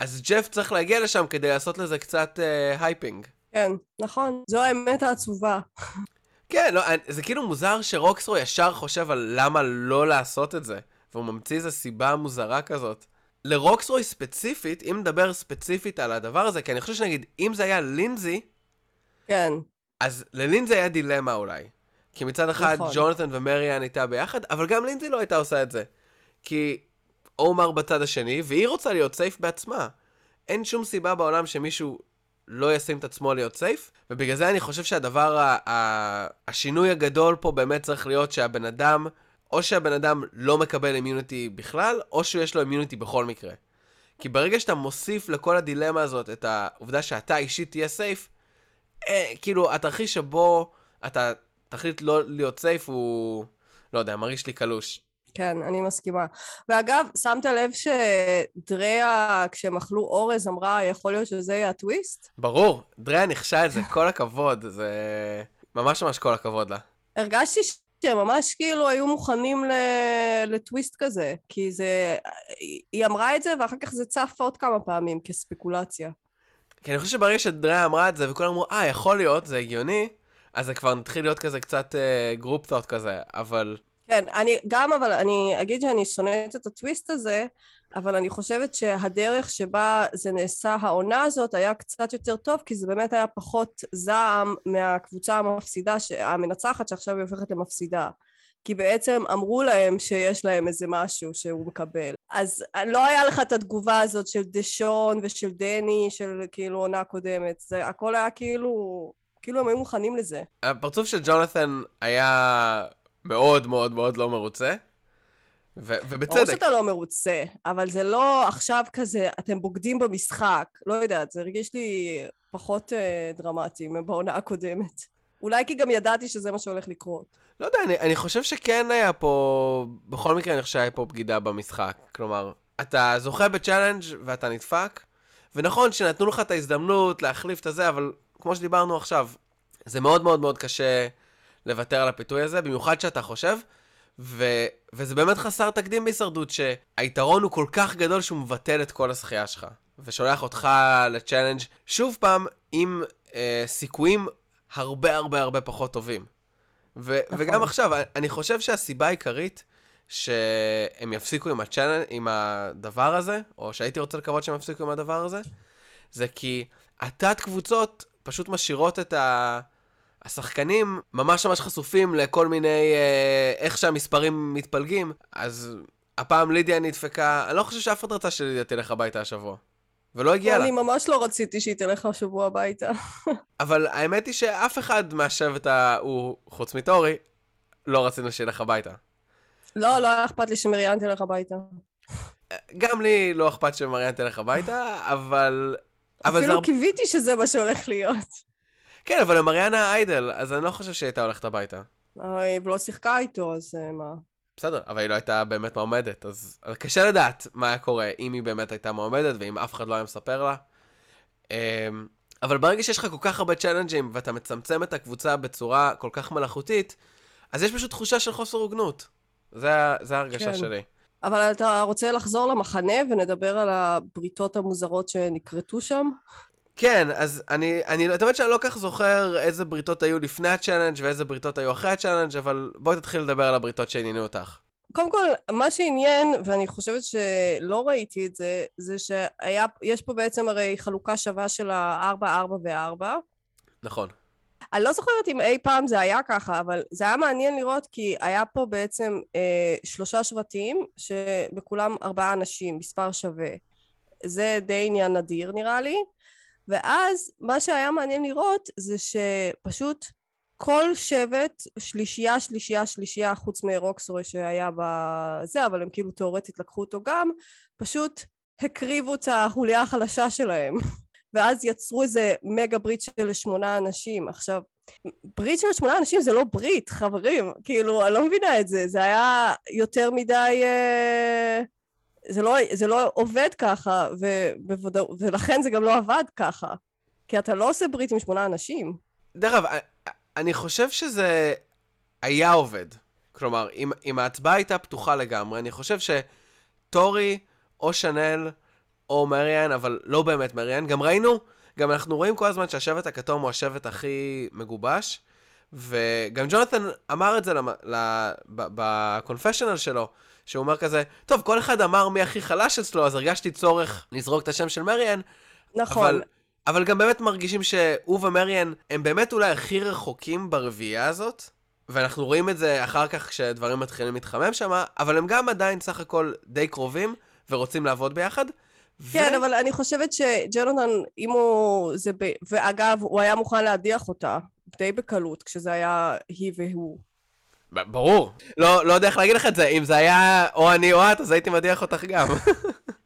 אז ג'ף צריך להגיע לשם כדי לעשות לזה קצת uh, hyping. כן, נכון. זו האמת העצובה. כן, לא, זה כאילו מוזר שרוקסרו ישר חושב על למה לא לעשות את זה, והוא ממציא איזו סיבה מוזרה כזאת. לרוקסרוי ספציפית, אם נדבר ספציפית על הדבר הזה, כי אני חושב שנגיד, אם זה היה לינזי, כן. אז ללינזי היה דילמה אולי. כי מצד אחד, נכון. ג'ונתן ומריאן הייתה ביחד, אבל גם לינזי לא הייתה עושה את זה. כי עומר בצד השני, והיא רוצה להיות סייף בעצמה. אין שום סיבה בעולם שמישהו לא ישים את עצמו להיות safe, ובגלל זה אני חושב שהדבר, ה- ה- השינוי הגדול פה באמת צריך להיות שהבן אדם או שהבן אדם לא מקבל immunity בכלל, או שיש לו immunity בכל מקרה. כי ברגע שאתה מוסיף לכל הדילמה הזאת את העובדה שאתה אישית תהיה safe, אה, כאילו, התרחיש שבו אתה תחליט לא להיות safe הוא, לא יודע, מרגיש לי קלוש. כן, אני מסכימה. ואגב, שמת לב שדריה, כשהם אכלו אורז, אמרה, יכול להיות שזה יהיה הטוויסט? ברור, דריה נחשה את זה, כל הכבוד, זה ממש ממש כל הכבוד לה. הרגשתי שממש כאילו היו מוכנים לטוויסט כזה, כי זה... היא אמרה את זה ואחר כך זה צף עוד כמה פעמים כספקולציה. כי אני חושב שברגע שדריה אמרה את זה וכולם אמרו, אה, יכול להיות, זה הגיוני, אז זה כבר מתחיל להיות כזה קצת group אה, thought כזה, אבל... כן, אני גם, אבל אני אגיד שאני שונאת את הטוויסט הזה, אבל אני חושבת שהדרך שבה זה נעשה העונה הזאת היה קצת יותר טוב, כי זה באמת היה פחות זעם מהקבוצה המפסידה, המנצחת שעכשיו היא הופכת למפסידה. כי בעצם אמרו להם שיש להם איזה משהו שהוא מקבל. אז לא היה לך את התגובה הזאת של דשון ושל דני, של כאילו עונה קודמת. זה הכל היה כאילו, כאילו הם היו מוכנים לזה. הפרצוף של ג'ונתן היה מאוד מאוד מאוד לא מרוצה. ו- ובצדק. ברור שאתה לא מרוצה, אבל זה לא עכשיו כזה, אתם בוגדים במשחק. לא יודעת, זה הרגיש לי פחות uh, דרמטי מבעונה הקודמת. אולי כי גם ידעתי שזה מה שהולך לקרות. לא יודע, אני, אני חושב שכן היה פה, בכל מקרה אני חושב שהיה פה בגידה במשחק. כלומר, אתה זוכה בצ'אלנג' ואתה נדפק, ונכון שנתנו לך את ההזדמנות להחליף את הזה, אבל כמו שדיברנו עכשיו, זה מאוד מאוד מאוד קשה לוותר על הפיתוי הזה, במיוחד שאתה חושב, ו, וזה באמת חסר תקדים בהישרדות, שהיתרון הוא כל כך גדול שהוא מבטל את כל הזכייה שלך, ושולח אותך לצ'אלנג' שוב פעם עם אה, סיכויים הרבה הרבה הרבה פחות טובים. ו- נכון. וגם עכשיו, אני חושב שהסיבה העיקרית שהם יפסיקו עם, הצ'אנל, עם הדבר הזה, או שהייתי רוצה לקוות שהם יפסיקו עם הדבר הזה, זה כי התת קבוצות פשוט משאירות את ה... השחקנים ממש ממש חשופים לכל מיני, אה, איך שהמספרים מתפלגים, אז הפעם לידיה נדפקה, אני לא חושב שאף אחד רצה שלידיה תלך הביתה השבוע. ולא הגיע לה. אני ממש לא רציתי שהיא תלך השבוע הביתה. אבל האמת היא שאף אחד מהשבט ההוא, חוץ מטורי, לא רצינו שילך הביתה. לא, לא היה אכפת לי שמריאן תלך הביתה. גם לי לא אכפת שמריאן תלך הביתה, אבל... אפילו קיוויתי שזה מה שהולך להיות. כן, אבל למריאנה איידל, אז אני לא חושב שהיא הייתה הולכת הביתה. היא לא שיחקה איתו, אז אה, מה? בסדר, אבל היא לא הייתה באמת מועמדת, אז קשה לדעת מה היה קורה אם היא באמת הייתה מועמדת ואם אף אחד לא היה מספר לה. אמ, אבל ברגע שיש לך כל כך הרבה צ'אלנג'ים ואתה מצמצם את הקבוצה בצורה כל כך מלאכותית, אז יש פשוט תחושה של חוסר הוגנות. זה, זה ההרגשה כן. שלי. אבל אתה רוצה לחזור למחנה ונדבר על הבריתות המוזרות שנכרתו שם? כן, אז אני, אני, את האמת שאני לא כך זוכר איזה בריתות היו לפני ה challenge ואיזה בריתות היו אחרי ה challenge, אבל בואי תתחילי לדבר על הבריתות שעניינו אותך. קודם כל, מה שעניין, ואני חושבת שלא ראיתי את זה, זה שהיה, יש פה בעצם הרי חלוקה שווה של ה-4, 4 ו-4. נכון. אני לא זוכרת אם אי פעם זה היה ככה, אבל זה היה מעניין לראות כי היה פה בעצם אה, שלושה שבטים, שבכולם ארבעה אנשים, מספר שווה. זה די עניין נדיר נראה לי. ואז מה שהיה מעניין לראות זה שפשוט כל שבט, שלישייה, שלישייה, שלישייה, חוץ מרוקסורי שהיה בזה, אבל הם כאילו תאורטית לקחו אותו גם, פשוט הקריבו את החוליה החלשה שלהם. ואז יצרו איזה מגה ברית של שמונה אנשים. עכשיו, ברית של שמונה אנשים זה לא ברית, חברים. כאילו, אני לא מבינה את זה. זה היה יותר מדי... אה... זה לא, זה לא עובד ככה, ובוודא, ולכן זה גם לא עבד ככה. כי אתה לא עושה ברית עם שמונה אנשים. דרך אגב, אני חושב שזה היה עובד. כלומר, אם, אם ההצבעה הייתה פתוחה לגמרי, אני חושב שטורי או שנל או מריאן, אבל לא באמת מריאן, גם ראינו, גם אנחנו רואים כל הזמן שהשבט הכתום הוא השבט הכי מגובש, וגם ג'ונתן אמר את זה בקונפשיונל שלו, שהוא אומר כזה, טוב, כל אחד אמר מי הכי חלש אצלו, אז הרגשתי צורך לזרוק את השם של מריאן. נכון. אבל, אבל גם באמת מרגישים שהוא ומריאן הם באמת אולי הכי רחוקים ברביעייה הזאת, ואנחנו רואים את זה אחר כך כשדברים מתחילים להתחמם שם, אבל הם גם עדיין סך הכל די קרובים ורוצים לעבוד ביחד. כן, ו... אבל אני חושבת שג'ונתן, אם הוא... זה ב... ואגב, הוא היה מוכן להדיח אותה די בקלות, כשזה היה היא והוא. ברור. לא, לא יודע איך להגיד לך את זה, אם זה היה או אני או את, אז הייתי מדיח אותך גם.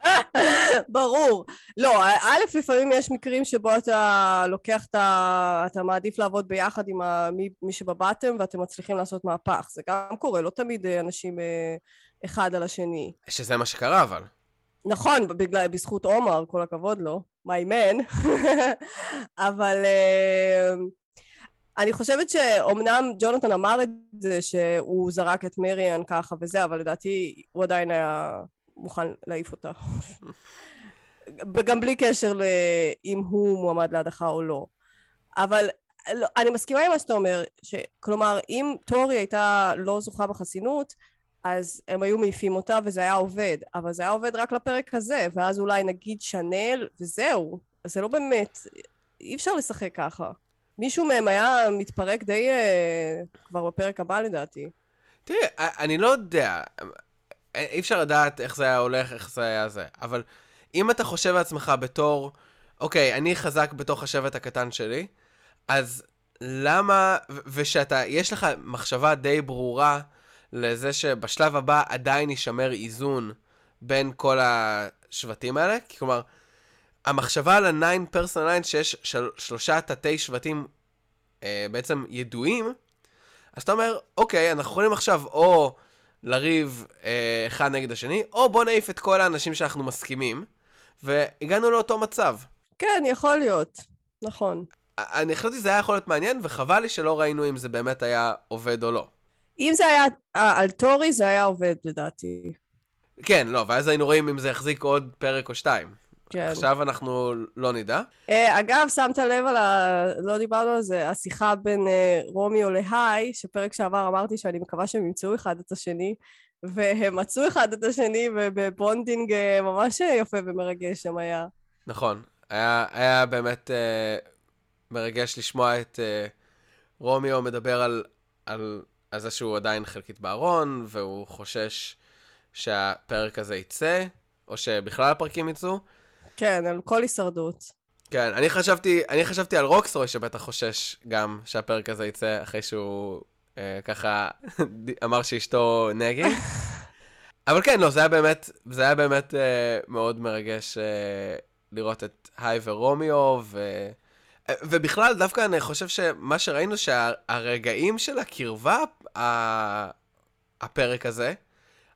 ברור. לא, א', לפעמים יש מקרים שבו אתה לוקח את ה... אתה מעדיף לעבוד ביחד עם ה... מי, מי שבבטם ואתם מצליחים לעשות מהפך. זה גם קורה, לא תמיד אה, אנשים אה, אחד על השני. שזה מה שקרה אבל. נכון, בגלל, בזכות עומר, כל הכבוד לו, my man. אבל... Uh, אני חושבת שאומנם ג'ונתן אמר את זה שהוא זרק את מריאן ככה וזה, אבל לדעתי הוא עדיין היה מוכן להעיף אותה. וגם בלי קשר לאם הוא מועמד להדחה או לא. אבל לא, אני מסכימה עם מה שאתה אומר. כלומר אם טורי הייתה לא זוכה בחסינות, אז הם היו מעיפים אותה וזה היה עובד, אבל זה היה עובד רק לפרק הזה, ואז אולי נגיד שנל וזהו. זה לא באמת, אי אפשר לשחק ככה. מישהו מהם היה מתפרק די uh, כבר בפרק הבא לדעתי. תראי, אני לא יודע, אי אפשר לדעת איך זה היה הולך, איך זה היה זה, אבל אם אתה חושב לעצמך בתור, אוקיי, אני חזק בתוך השבט הקטן שלי, אז למה, ושאתה, יש לך מחשבה די ברורה לזה שבשלב הבא עדיין יישמר איזון בין כל השבטים האלה, כלומר, המחשבה על ה-9 person line שיש של, שלושה תתי שבטים אה, בעצם ידועים, אז אתה אומר, אוקיי, אנחנו יכולים עכשיו או לריב אה, אחד נגד השני, או בוא נעיף את כל האנשים שאנחנו מסכימים, והגענו לאותו מצב. כן, יכול להיות, נכון. אני חשבתי שזה היה יכול להיות מעניין, וחבל לי שלא ראינו אם זה באמת היה עובד או לא. אם זה היה אה, על טורי, זה היה עובד לדעתי. כן, לא, ואז היינו רואים אם זה יחזיק עוד פרק או שתיים. כן. עכשיו אנחנו לא נדע. Uh, אגב, שמת לב על ה... לא דיברנו על זה, השיחה בין uh, רומיו להיי, שפרק שעבר אמרתי שאני מקווה שהם ימצאו אחד את השני, והם מצאו אחד את השני, וב bonding אה, ממש יפה ומרגש שם היה. נכון, היה, היה באמת אה, מרגש לשמוע את אה, רומיו מדבר על, על, על זה שהוא עדיין חלקית בארון, והוא חושש שהפרק הזה יצא, או שבכלל הפרקים יצאו. כן, על כל הישרדות. כן, אני חשבתי, אני חשבתי על רוקסרוי שבטח חושש גם שהפרק הזה יצא אחרי שהוא אה, ככה אמר שאשתו נגד. אבל כן, לא, זה היה באמת, זה היה באמת אה, מאוד מרגש אה, לראות את היי ורומיו, ו... אה, ובכלל, דווקא אני חושב שמה שראינו, שהרגעים של הקרבה, הפרק הזה,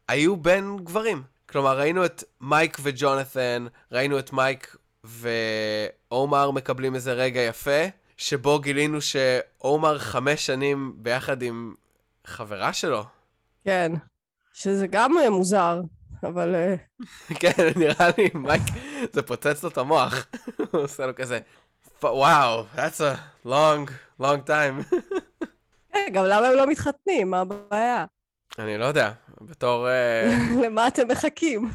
היו בין גברים. כלומר, ראינו את מייק וג'ונת'ן, ראינו את מייק ואומר מקבלים איזה רגע יפה, שבו גילינו שאומר חמש שנים ביחד עם חברה שלו. כן, שזה גם אה, מוזר, אבל... אה, כן, נראה לי, מייק, זה פוצץ לו את המוח. הוא עושה לו כזה, וואו, that's a long, long time. כן, גם למה הם לא מתחתנים? מה הבעיה? אני לא יודע, בתור... אה, למה אתם מחכים?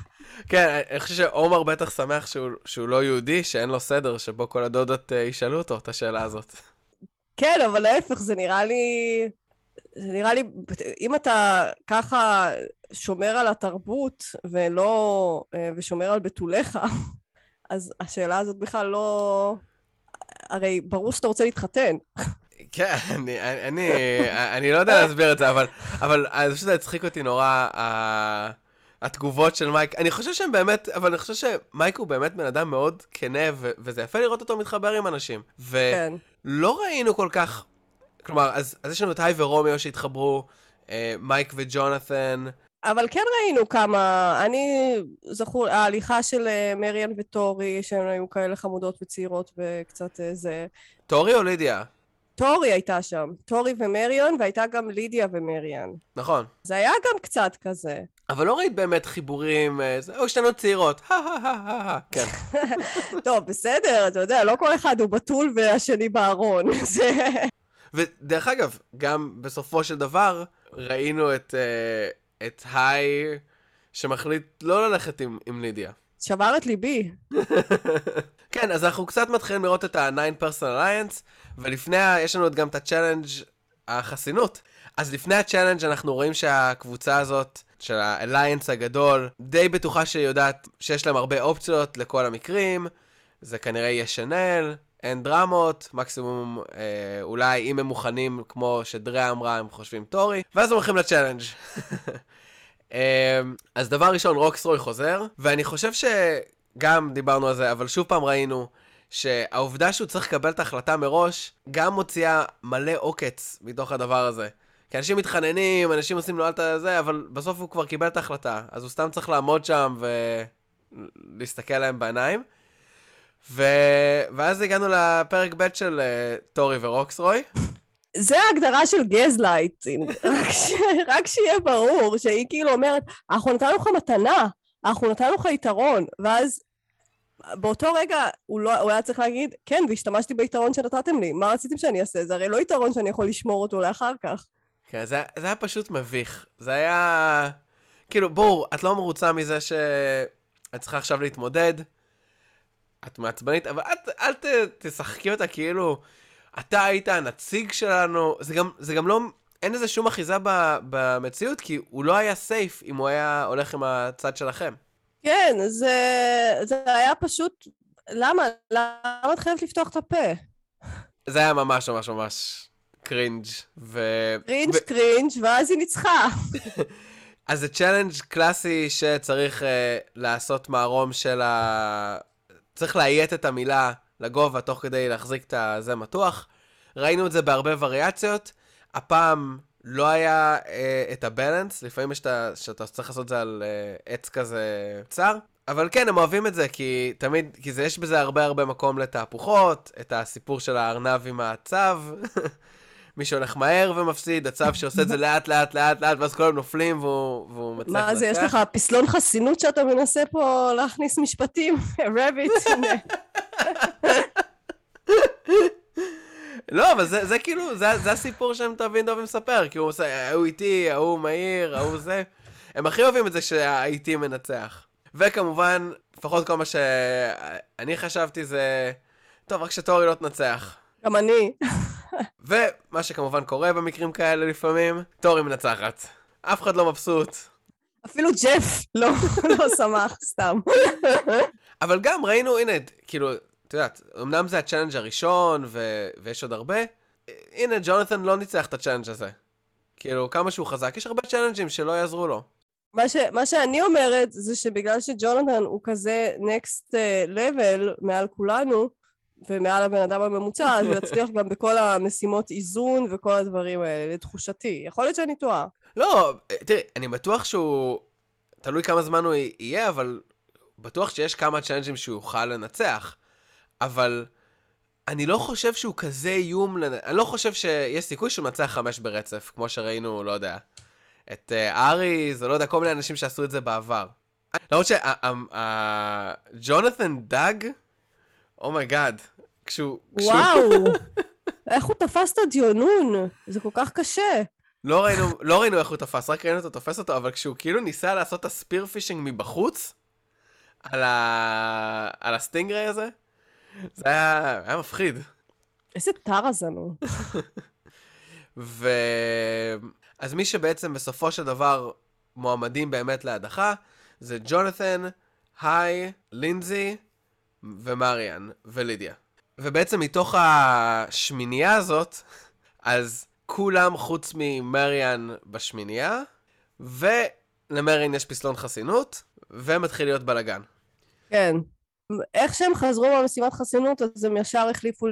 כן, אני חושב שעומר בטח שמח שהוא, שהוא לא יהודי, שאין לו סדר שבו כל הדודות uh, ישאלו אותו את השאלה הזאת. כן, אבל להפך, זה נראה לי... זה נראה לי, אם אתה ככה שומר על התרבות ולא... אה, ושומר על בתוליך, אז השאלה הזאת בכלל לא... הרי ברור שאתה רוצה להתחתן. כן, אני, אני, אני לא יודע להסביר את זה, אבל, אבל אני חושב שזה הצחיק אותי נורא, התגובות של מייק. אני חושב שהם באמת, אבל אני חושב שמייק הוא באמת בן אדם מאוד כנה, וזה יפה לראות אותו מתחבר עם אנשים. ולא כן. ראינו כל כך, כלומר, אז, אז יש לנו את היי ורומיו שהתחברו, אה, מייק וג'ונת'ן. אבל כן ראינו כמה, אני זוכר, ההליכה של אה, מריאן וטורי, שהן היו כאלה חמודות וצעירות וקצת אה, זה. טורי או לידיה? טורי הייתה שם, טורי ומריאן, והייתה גם לידיה ומריאן. נכון. זה היה גם קצת כזה. אבל לא ראית באמת חיבורים, אה, או שתינו צעירות, כן. טוב, בסדר, אתה יודע, לא כל אחד הוא בתול והשני בארון. ודרך אגב, גם בסופו של דבר, ראינו את, אה, את היי שמחליט לא ללכת עם, עם לידיה. שבר את ליבי. כן, אז אנחנו קצת מתחילים לראות את ה-9 person alliance, ולפני, יש לנו גם את ה challenge החסינות. אז לפני ה challenge אנחנו רואים שהקבוצה הזאת, של ה alliance הגדול, די בטוחה שהיא יודעת שיש להם הרבה אופציות לכל המקרים. זה כנראה יהיה שנל, אין דרמות, מקסימום אה, אולי אם הם מוכנים, כמו שדרה אמרה, הם חושבים טורי, ואז הם הולכים לצ'אלנג'. אה, אז דבר ראשון, רוקסרוי חוזר, ואני חושב שגם דיברנו על זה, אבל שוב פעם ראינו שהעובדה שהוא צריך לקבל את ההחלטה מראש, גם מוציאה מלא עוקץ מתוך הדבר הזה. כי אנשים מתחננים, אנשים עושים לו אל זה, אבל בסוף הוא כבר קיבל את ההחלטה, אז הוא סתם צריך לעמוד שם ולהסתכל להם בעיניים. ו... ואז הגענו לפרק ב' של אה, טורי ורוקסרוי. זה ההגדרה של גזלייטינג, רק שיהיה ברור, שהיא כאילו אומרת, אנחנו נתנו לך מתנה, אנחנו נתנו לך יתרון, ואז באותו רגע הוא, לא, הוא היה צריך להגיד, כן, והשתמשתי ביתרון שנתתם לי, מה רציתם שאני אעשה? זה הרי לא יתרון שאני יכול לשמור אותו לאחר כך. כן, זה, זה היה פשוט מביך. זה היה... כאילו, בואו, את לא מרוצה מזה שאת צריכה עכשיו להתמודד, את מעצבנית, אבל את, אל ת, תשחקי אותה כאילו, אתה היית הנציג שלנו, זה גם, זה גם לא... אין לזה שום אחיזה במציאות, כי הוא לא היה סייף אם הוא היה הולך עם הצד שלכם. כן, זה, זה היה פשוט... למה? למה את חייבת לפתוח את הפה? זה היה ממש ממש ממש קרינג' ו... cringe ו... cringe, ואז היא ניצחה. אז זה challenge קלאסי שצריך אה, לעשות מערום של ה... צריך לאיית את המילה לגובה תוך כדי להחזיק את הזה מתוח. ראינו את זה בהרבה וריאציות. הפעם לא היה אה, את ה balance, לפעמים יש את ה... שאתה צריך לעשות את זה על אה, עץ כזה צר. אבל כן, הם אוהבים את זה, כי תמיד, כי זה, יש בזה הרבה הרבה מקום לתהפוכות, את הסיפור של הארנב עם הצב, מי שהולך מהר ומפסיד, הצו שעושה את זה לאט לאט לאט לאט, ואז כולם נופלים והוא, והוא מצליח לנצח. מה זה, יש לך פסלון חסינות שאתה מנסה פה להכניס משפטים? רביט. לא, אבל זה, זה כאילו, זה, זה הסיפור שהם תבין דובי מספר, כי הוא עושה, ההוא איטי, ההוא מהיר, ההוא זה. הם הכי אוהבים את זה שהאיטי מנצח. וכמובן, לפחות כל מה שאני חשבתי זה, טוב, רק שטורי לא תנצח. גם אני. ומה שכמובן קורה במקרים כאלה לפעמים, טורי מנצחת. אף אחד לא מבסוט. אפילו ג'ף לא, לא שמח, סתם. אבל גם ראינו, הנה, כאילו, את יודעת, אמנם זה ה challenge הראשון, ו... ויש עוד הרבה, הנה, ג'ונתן לא ניצח את ה challenge הזה. כאילו, כמה שהוא חזק, יש הרבה צ'אלנג'ים שלא יעזרו לו. מה, ש, מה שאני אומרת זה שבגלל שג'ונתן הוא כזה next לבל uh, מעל כולנו ומעל הבן אדם הממוצע, אז הוא יצליח גם בכל המשימות איזון וכל הדברים האלה, לתחושתי. יכול להיות שאני טועה. לא, תראי, אני בטוח שהוא... תלוי כמה זמן הוא יהיה, אבל בטוח שיש כמה צ'אלנג'ים שהוא יוכל לנצח. אבל אני לא חושב שהוא כזה איום, לנ... אני לא חושב שיש סיכוי שהוא מנצח חמש ברצף, כמו שראינו, לא יודע, את אה, אריז, או לא יודע, כל מיני אנשים שעשו את זה בעבר. למרות שג'ונתן דאג, oh my God, כשהוא... וואו, איך הוא תפס את הדיונון? זה כל כך קשה. לא ראינו, לא ראינו איך הוא תפס, רק ראינו אותו תופס אותו, אבל כשהוא כאילו ניסה לעשות את ה spear fishing מבחוץ, על, ה... על ה stingray הזה, זה היה, היה מפחיד. איזה טרזן הוא. ו... אז מי שבעצם בסופו של דבר מועמדים באמת להדחה, זה ג'ונתן, היי, לינזי ומריאן ולידיה. ובעצם מתוך השמינייה הזאת, אז כולם חוץ ממריאן בשמינייה, ולמריאן יש פסלון חסינות, ומתחיל להיות בלאגן. כן. איך שהם חזרו במשימת חסינות, אז הם ישר החליפו,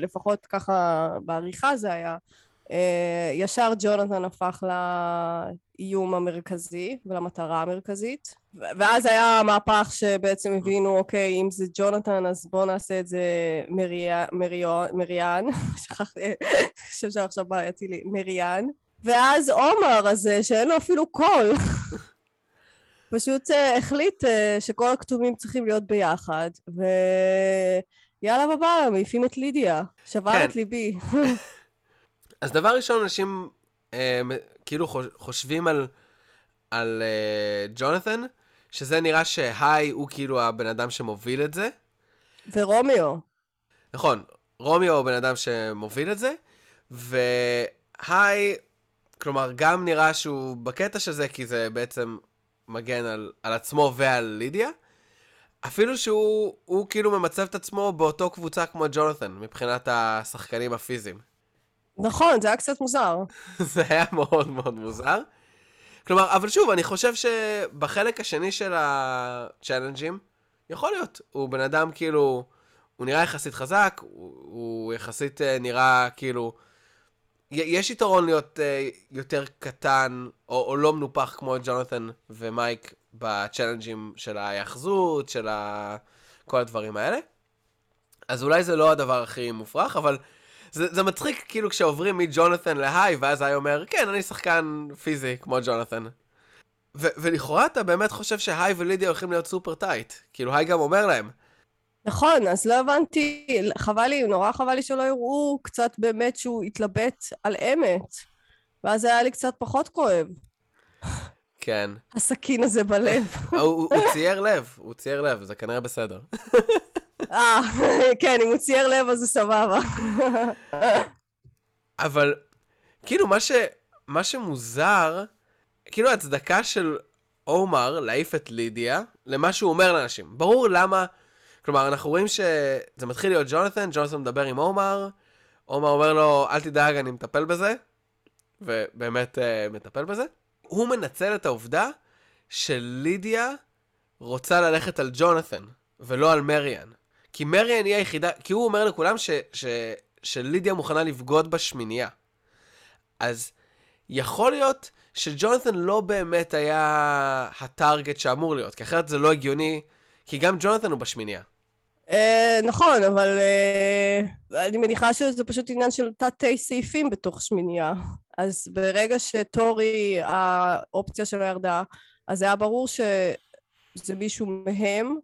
לפחות ככה בעריכה זה היה, אה, ישר ג'ונתן הפך לאיום המרכזי ולמטרה המרכזית. ואז היה מהפך שבעצם הבינו, אוקיי, אם זה ג'ונתן, אז בואו נעשה את זה מריאן, שכחתי, חושב שעכשיו בעייתי לי, מריאן. ואז עומר הזה, שאין לו אפילו קול. פשוט uh, החליט uh, שכל הכתובים צריכים להיות ביחד, ויאללה בבא, מעיפים את לידיה. שבר כן. את ליבי. אז דבר ראשון, אנשים uh, כאילו חושבים על, על uh, ג'ונתן, שזה נראה שהי הוא כאילו הבן אדם שמוביל את זה. ורומיו. נכון, רומיו הוא הבן אדם שמוביל את זה, והי, כלומר, גם נראה שהוא בקטע של זה, כי זה בעצם מגן על, על עצמו ועל לידיה. אפילו שהוא כאילו ממצב את עצמו באותו קבוצה כמו ג'ונתן, מבחינת השחקנים הפיזיים. נכון, זה היה קצת מוזר. זה היה מאוד מאוד מוזר. כלומר, אבל שוב, אני חושב שבחלק השני של הצ'אלנג'ים, יכול להיות, הוא בן אדם כאילו, הוא נראה יחסית חזק, הוא, הוא יחסית אה, נראה כאילו יש יתרון להיות אה, יותר קטן, או, או לא מנופח כמו ג'ונתן ומייק בצ'אלנג'ים של ההיאחזות, של ה... כל הדברים האלה. אז אולי זה לא הדבר הכי מופרך, אבל זה, זה מצחיק כאילו כשעוברים מג'ונתן להיי, ואז היי אומר, כן, אני שחקן פיזי כמו ג'ונתן. ולכאורה אתה באמת חושב שהיי ולידיה הולכים להיות סופר טייט. כאילו היי גם אומר להם, נכון, אז לא הבנתי, חבל לי, נורא חבל לי שלא יראו קצת באמת שהוא התלבט על אמת, ואז היה לי קצת פחות כואב. כן. הסכין הזה בלב. הוא, צייר לב, הוא צייר לב, זה כנראה בסדר. אה, כן, אם הוא צייר לב אז זה סבבה. אבל, כאילו, מה, ש, מה שמוזר, כאילו ההצדקה של עומר להעיף את לידיה, למה שהוא אומר לאנשים. ברור למה, כלומר, אנחנו רואים שזה מתחיל להיות ג'ונתן, ג'ונתן מדבר עם עומר, עומר אומר לו, אל תדאג, אני מטפל בזה, ובאמת uh, מטפל בזה. הוא מנצל את העובדה שלידיה רוצה ללכת על ג'ונתן, ולא על מריאן. כי מריאן היא היחידה, כי הוא אומר לכולם ש, ש, שלידיה מוכנה לבגוד בשמינייה. אז יכול להיות שג'ונתן לא באמת היה הטארגט שאמור להיות, כי אחרת זה לא הגיוני, כי גם ג'ונתן הוא בשמינייה. אה, נכון, אבל אה, אני מניחה שזה פשוט עניין של תתי סעיפים בתוך שמינייה. אז ברגע שטורי, האופציה שלו ירדה, אז היה ברור שזה מישהו מהם,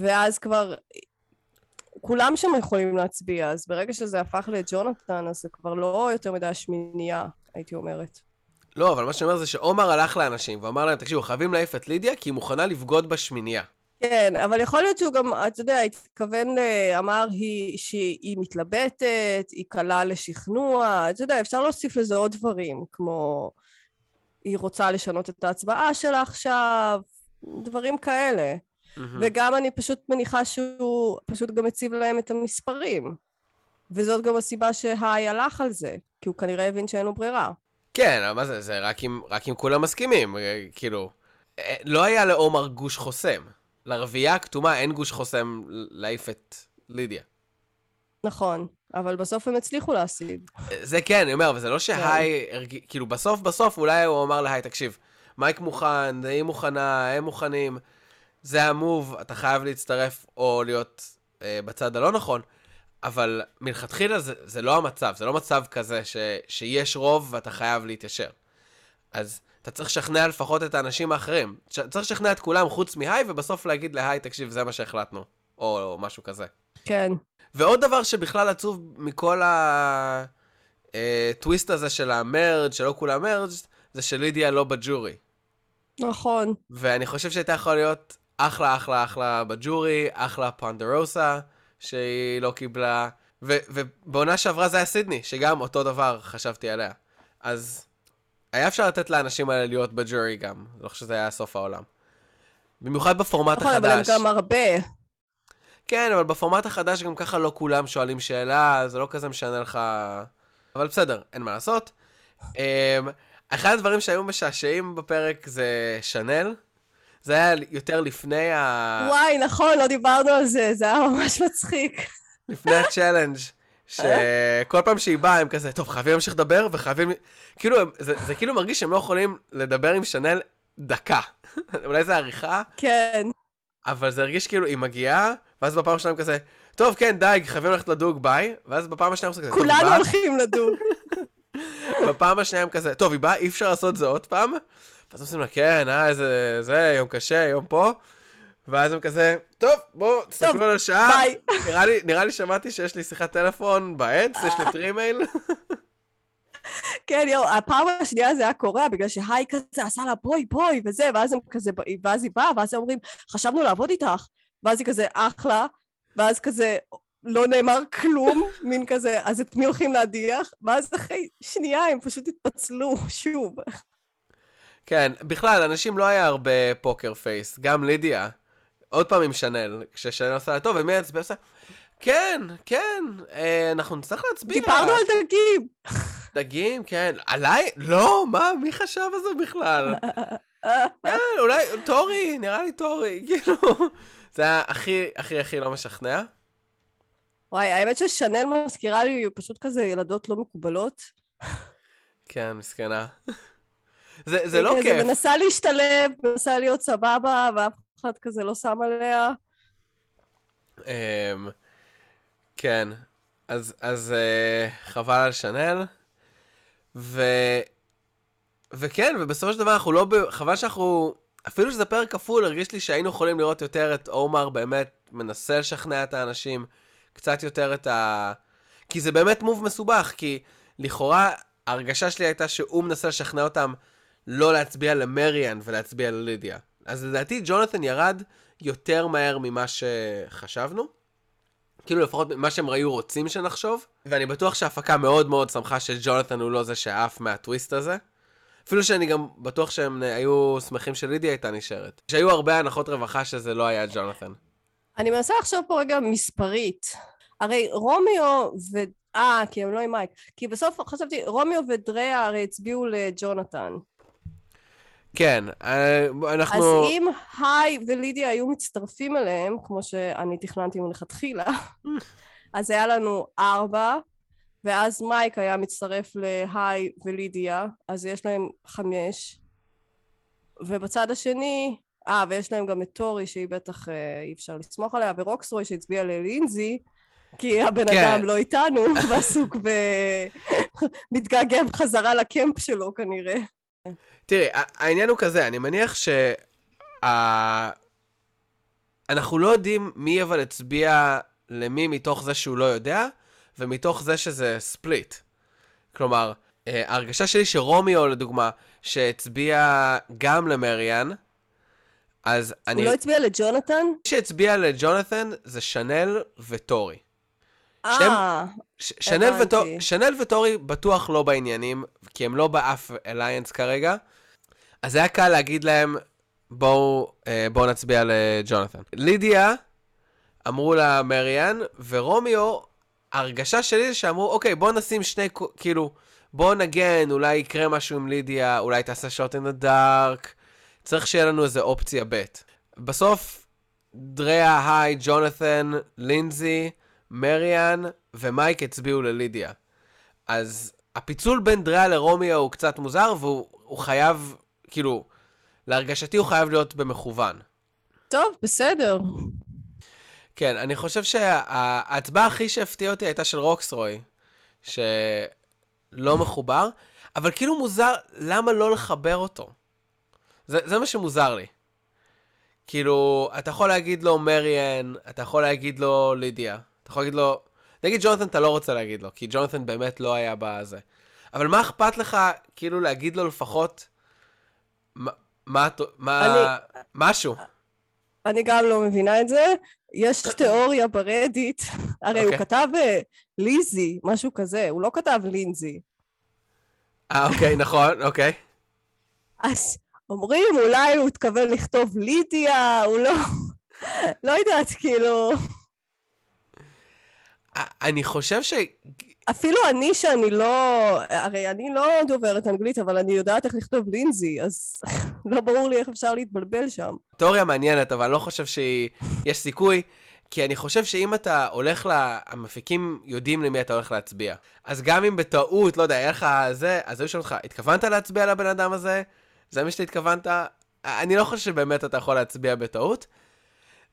ואז כבר כולם שם יכולים להצביע, אז ברגע שזה הפך לג'ונתן, אז זה כבר לא יותר מדי השמינייה, הייתי אומרת. לא, אבל מה שאני אומר זה שעומר הלך לאנשים ואמר להם, תקשיבו, חייבים להעיף את לידיה כי היא מוכנה לבגוד בשמינייה. כן, אבל יכול להיות שהוא גם, אתה יודע, התכוון, אה, אמר היא, שהיא מתלבטת, היא קלה לשכנוע, אתה יודע, אפשר להוסיף לזה עוד דברים, כמו היא רוצה לשנות את ההצבעה שלה עכשיו, דברים כאלה. Mm-hmm. וגם אני פשוט מניחה שהוא פשוט גם מציב להם את המספרים. וזאת גם הסיבה שהי הלך על זה, כי הוא כנראה הבין שאין לו ברירה. כן, אבל מה זה, זה רק אם, רק אם כולם מסכימים, אה, כאילו, אה, לא היה לעומר גוש חוסם. לרבייה הכתומה אין גוש חוסם להעיף את לידיה. נכון, אבל בסוף הם הצליחו להשיג. זה כן, אני אומר, אבל זה לא שהי, הרג... כאילו בסוף בסוף אולי הוא אמר להי, תקשיב, מייק מוכן, היא מוכנה, הם מוכנים, זה המוב, אתה חייב להצטרף או להיות אה, בצד הלא נכון, אבל מלכתחילה זה, זה לא המצב, זה לא מצב כזה ש, שיש רוב ואתה חייב להתיישר. אז אתה צריך לשכנע לפחות את האנשים האחרים. צריך לשכנע את כולם חוץ מהי, ובסוף להגיד להי, תקשיב, זה מה שהחלטנו. או, או משהו כזה. כן. ועוד דבר שבכלל עצוב מכל הטוויסט הזה של המרג', שלא כולם מרג', זה שלידיה לא בג'ורי. נכון. ואני חושב שהייתה יכולה להיות אחלה, אחלה, אחלה בג'ורי, אחלה פונדרוסה, שהיא לא קיבלה. ובעונה שעברה זה היה סידני, שגם אותו דבר חשבתי עליה. אז היה אפשר לתת לאנשים האלה להיות בג'ורי גם, לא חושב שזה היה סוף העולם. במיוחד בפורמט נכון, החדש. אבל הם גם הרבה. כן, אבל בפורמט החדש גם ככה לא כולם שואלים שאלה, זה לא כזה משנה לך... אבל בסדר, אין מה לעשות. Um, אחד הדברים שהיו משעשעים בפרק זה שנל. זה היה יותר לפני ה... וואי, נכון, לא דיברנו על זה, זה היה ממש מצחיק. לפני ה challenge. שכל פעם שהיא באה הם כזה, טוב, חייבים להמשיך לדבר וחייבים... כאילו, זה, זה כאילו מרגיש שהם לא יכולים לדבר עם שנל דקה. אולי זה עריכה? כן. אבל זה הרגיש כאילו היא מגיעה, ואז בפעם השנייה כזה, טוב, כן, די, חייבים ללכת לדוג, ביי. ואז בפעם השנייה הם כזה, כולנו הולכים לדוג. בפעם השנייה הם כזה, טוב, היא באה, אי אפשר לעשות זה עוד פעם? ואז עושים לה, כן, אה, איזה, זה, יום קשה, יום פה. ואז הם כזה, טוב, בואו, תסתכלו על השעה. נראה לי, נראה לי שמעתי שיש לי שיחת טלפון בעץ, יש לי tree mail. כן, יואו, הפעם השנייה זה היה קורע, בגלל שהי כזה עשה לה בואי, בואי, וזה, ואז הם כזה, ואז היא באה, ואז הם אומרים, חשבנו לעבוד איתך. ואז היא כזה, אחלה, ואז כזה, לא נאמר כלום, מין כזה, אז את מי הולכים להדיח? ואז אחרי שנייה הם פשוט התפצלו שוב. כן, בכלל, אנשים לא היה הרבה poker face, גם לידיה. עוד פעם עם שנל, כששנל עושה, טוב, ומי יצביע? עושה, כן, כן, אה, אנחנו נצטרך להצביע. דיברנו על דגים. דגים, כן. עליי? לא, מה, מי חשב על זה בכלל? אה, אולי, טורי, נראה לי טורי, כאילו. זה היה הכי, הכי, הכי לא משכנע. וואי, האמת ששנל מזכירה לי פשוט כזה ילדות לא מקובלות. כן, מסכנה. זה, זה לא כיף. זה מנסה להשתלב, מנסה להיות סבבה, ואף אחד כזה לא שם עליה. Um, כן, אז, אז uh, חבל על שנל. ו... וכן, ובסופו של דבר אנחנו לא... ב... חבל שאנחנו... אפילו שזה פרק כפול, הרגיש לי שהיינו יכולים לראות יותר את עומר באמת מנסה לשכנע את האנשים, קצת יותר את ה... כי זה באמת מוב מסובך, כי לכאורה ההרגשה שלי הייתה שהוא מנסה לשכנע אותם לא להצביע למריאן ולהצביע ללידיה. אז לדעתי ג'ונתן ירד יותר מהר ממה שחשבנו, כאילו לפחות מה שהם היו רוצים שנחשוב, ואני בטוח שההפקה מאוד מאוד שמחה שג'ונתן הוא לא זה שעף מהטוויסט הזה. אפילו שאני גם בטוח שהם היו שמחים שלידיה הייתה נשארת. שהיו הרבה הנחות רווחה שזה לא היה ג'ונתן. אני מנסה לחשוב פה רגע מספרית. הרי רומיו ו... אה, כי הם לא עם מייק. כי בסוף חשבתי, רומיו ודריה הרי הצביעו לג'ונתן. כן, אה, אנחנו... אז אם היי ולידיה היו מצטרפים אליהם, כמו שאני תכננתי מלכתחילה, אז היה לנו ארבע, ואז מייק היה מצטרף להיי ולידיה, אז יש להם חמש. ובצד השני, אה, ויש להם גם את טורי, שהיא בטח אה, אי אפשר לסמוך עליה, ורוקסרוי שהצביע ללינזי, כי הבן כן. אדם לא איתנו, ועסוק ב... מתגעגע חזרה לקמפ שלו כנראה. תראי, העניין הוא כזה, אני מניח ש... אנחנו לא יודעים מי אבל הצביע למי מתוך זה שהוא לא יודע, ומתוך זה שזה ספליט. כלומר, אה, ההרגשה שלי שרומיו, לדוגמה, שהצביע גם למריאן, אז אני... הוא לא הצביע לג'ונתן? מי שהצביע לג'ונתן זה שנל וטורי. אה, שנל, וטור... שנל וטורי בטוח לא בעניינים, כי הם לא באף אליינס כרגע, אז היה קל להגיד להם, בואו אה, בוא נצביע לג'ונתן. לידיה, אמרו לה מריאן, ורומיו, ההרגשה שלי זה שאמרו, אוקיי, בואו נשים שני, כאילו, בואו נגן, אולי יקרה משהו עם לידיה, אולי תעשה שוט אין הדארק, צריך שיהיה לנו איזה אופציה ב'. בסוף, דריה, היי, ג'ונתן, לינזי, מריאן ומייק הצביעו ללידיה. אז הפיצול בין דריה לרומיו הוא קצת מוזר, והוא חייב, כאילו, להרגשתי הוא חייב להיות במכוון. טוב, בסדר. כן, אני חושב שההצבעה הכי שהפתיעה אותי הייתה של רוקסרוי, שלא מחובר, אבל כאילו מוזר, למה לא לחבר אותו? זה, זה מה שמוזר לי. כאילו, אתה יכול להגיד לו מריאן, אתה יכול להגיד לו לידיה, אתה יכול להגיד לו, נגיד ג'ונתן אתה לא רוצה להגיד לו, כי ג'ונתן באמת לא היה בזה. אבל מה אכפת לך, כאילו, להגיד לו לפחות, מה, מה, מה אני, משהו? אני גם לא מבינה את זה. יש תיאוריה ברדיט, הרי okay. הוא אוקיי. כתב אה, ליזי, משהו כזה, הוא לא כתב לינזי. אה, אוקיי, נכון, אוקיי. אז אומרים, אולי הוא התכוון לכתוב לידיה, הוא לא... לא יודעת, כאילו... אני חושב ש... אפילו אני שאני לא... הרי אני לא דוברת אנגלית, אבל אני יודעת איך לכתוב לינזי, אז לא ברור לי איך אפשר להתבלבל שם. תיאוריה מעניינת, אבל אני לא חושב שיש סיכוי, כי אני חושב שאם אתה הולך ל... המפיקים יודעים למי אתה הולך להצביע. אז גם אם בטעות, לא יודע, היה לך זה, אז היו שואלים אותך, התכוונת להצביע לבן אדם הזה? זה מה שאתה התכוונת? אני לא חושב שבאמת אתה יכול להצביע בטעות.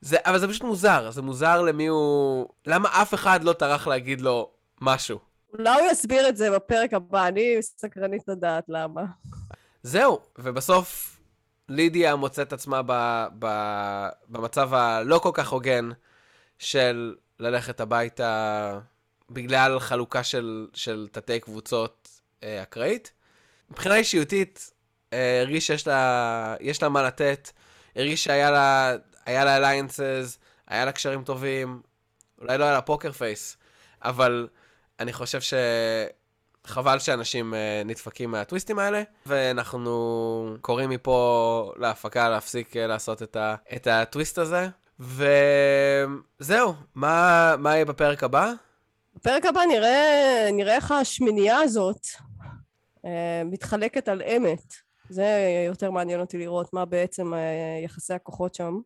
זה, אבל זה פשוט מוזר, זה מוזר למי הוא... למה אף אחד לא טרח להגיד לו משהו? אולי הוא יסביר את זה בפרק הבא, אני סקרנית לדעת למה. זהו, ובסוף לידיה מוצאת עצמה ב, ב, במצב הלא כל כך הוגן של ללכת הביתה בגלל חלוקה של, של תתי קבוצות אה, אקראית. מבחינה אישיותית, אה, הרגיש שיש לה, לה מה לתת, הרגיש שהיה לה היה לה אליינסס, היה לה קשרים טובים, אולי לא היה לה פוקר פייס, אבל אני חושב שחבל שאנשים uh, נדפקים מהטוויסטים האלה, ואנחנו קוראים מפה להפקה להפסיק uh, לעשות את, ה, את הטוויסט הזה. וזהו, מה, מה יהיה בפרק הבא? בפרק הבא נראה, נראה איך השמינייה הזאת uh, מתחלקת על אמת. זה יותר מעניין אותי לראות מה בעצם יחסי הכוחות שם.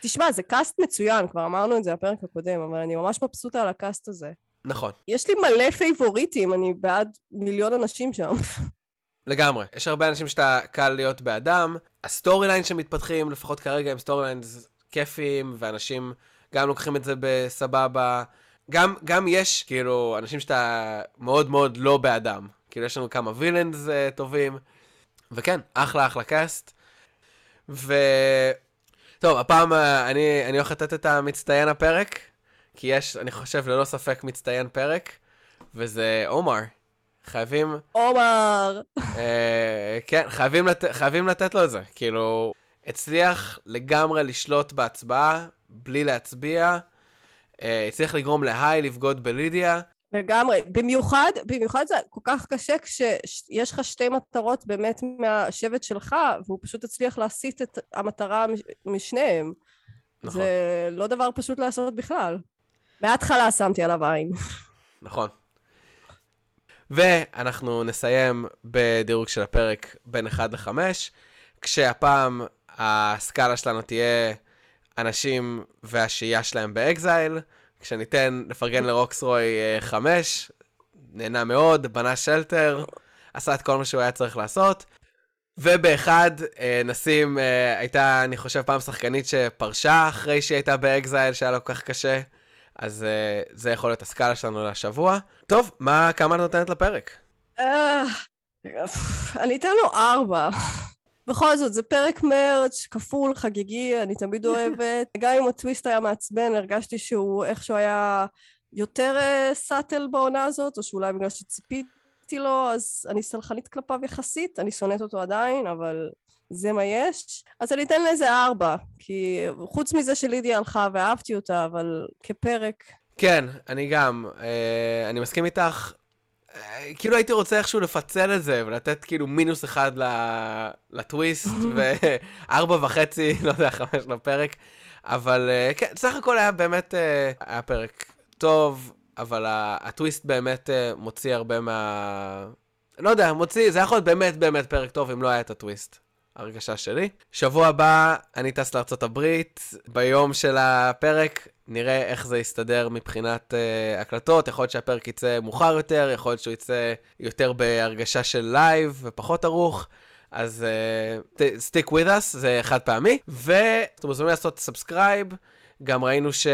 תשמע, זה קאסט מצוין, כבר אמרנו את זה בפרק הקודם, אבל אני ממש מבסוטה על הקאסט הזה. נכון. יש לי מלא פייבוריטים, אני בעד מיליון אנשים שם. לגמרי. יש הרבה אנשים שאתה קל להיות בעדם. ה story line שמתפתחים, לפחות כרגע הם story line כיפיים, ואנשים גם לוקחים את זה בסבבה. גם, גם יש, כאילו, אנשים שאתה מאוד מאוד לא בעדם. כאילו, יש לנו כמה villains uh, טובים. וכן, אחלה אחלה cast. ו... טוב, הפעם אה, אני, אני הולך לתת את המצטיין הפרק, כי יש, אני חושב, ללא ספק מצטיין פרק, וזה עומר. חייבים... עומר! אה, כן, חייבים, לת, חייבים לתת לו את זה. כאילו, הצליח לגמרי לשלוט בהצבעה, בלי להצביע. אה, הצליח לגרום להיי לבגוד בלידיה. לגמרי. במיוחד, במיוחד זה כל כך קשה כשיש לך שתי מטרות באמת מהשבט שלך, והוא פשוט הצליח להסיט את המטרה משניהם. נכון. זה לא דבר פשוט לעשות בכלל. מההתחלה שמתי עליו עין. נכון. ואנחנו נסיים בדירוג של הפרק בין 1 ל-5, כשהפעם הסקאלה שלנו תהיה אנשים והשהייה שלהם באקזייל, כשניתן לפרגן לרוקסרוי 5, אה, נהנה מאוד, בנה שלטר, עשה את כל מה שהוא היה צריך לעשות. ובאחד, אה, נשים, אה, הייתה, אני חושב, פעם שחקנית שפרשה אחרי שהיא הייתה באקזייל, שהיה לו כל כך קשה. אז זה יכול להיות הסקאלה שלנו לשבוע. טוב, מה, כמה את נותנת לפרק? אני אתן לו ארבע. בכל זאת, זה פרק מרץ', כפול, חגיגי, אני תמיד אוהבת. גם אם הטוויסט היה מעצבן, הרגשתי שהוא איכשהו היה יותר סאטל אה, בעונה הזאת, או שאולי בגלל שציפיתי לו, אז אני סלחנית כלפיו יחסית, אני שונאת אותו עדיין, אבל זה מה יש. אז אני אתן לזה ארבע, כי חוץ מזה שלידיה הלכה ואהבתי אותה, אבל כפרק... כן, אני גם. אה, אני מסכים איתך. כאילו הייתי רוצה איכשהו לפצל את זה ולתת כאילו מינוס אחד לטוויסט וארבע וחצי, לא יודע, חמש לפרק. אבל אה, כן, סך הכל היה באמת, אה, היה פרק טוב, אבל הטוויסט באמת אה, מוציא הרבה מה... לא יודע, מוציא, זה יכול להיות באמת באמת פרק טוב אם לא היה את הטוויסט. הרגשה שלי. שבוע הבא אני טס לארה"ב, ביום של הפרק נראה איך זה יסתדר מבחינת uh, הקלטות, יכול להיות שהפרק יצא מאוחר יותר, יכול להיות שהוא יצא יותר בהרגשה של live ופחות ערוך. אז uh, stick with us, זה חד פעמי. ואתם מוזמנים לעשות subscribe, גם ראינו ש...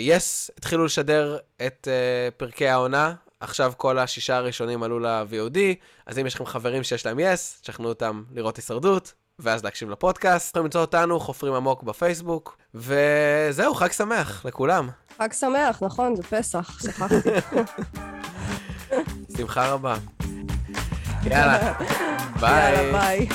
יס, uh, התחילו לשדר את uh, פרקי העונה, עכשיו כל השישה הראשונים עלו ל-VOD, אז אם יש לכם חברים שיש להם יס, תשכנעו אותם לראות הישרדות, ואז להקשיב לפודקאסט. יכולים למצוא אותנו, חופרים עמוק בפייסבוק, וזהו, חג שמח לכולם. חג שמח, נכון, זה פסח, שכחתי. שמחה רבה. יאללה, ביי. יאללה, ביי.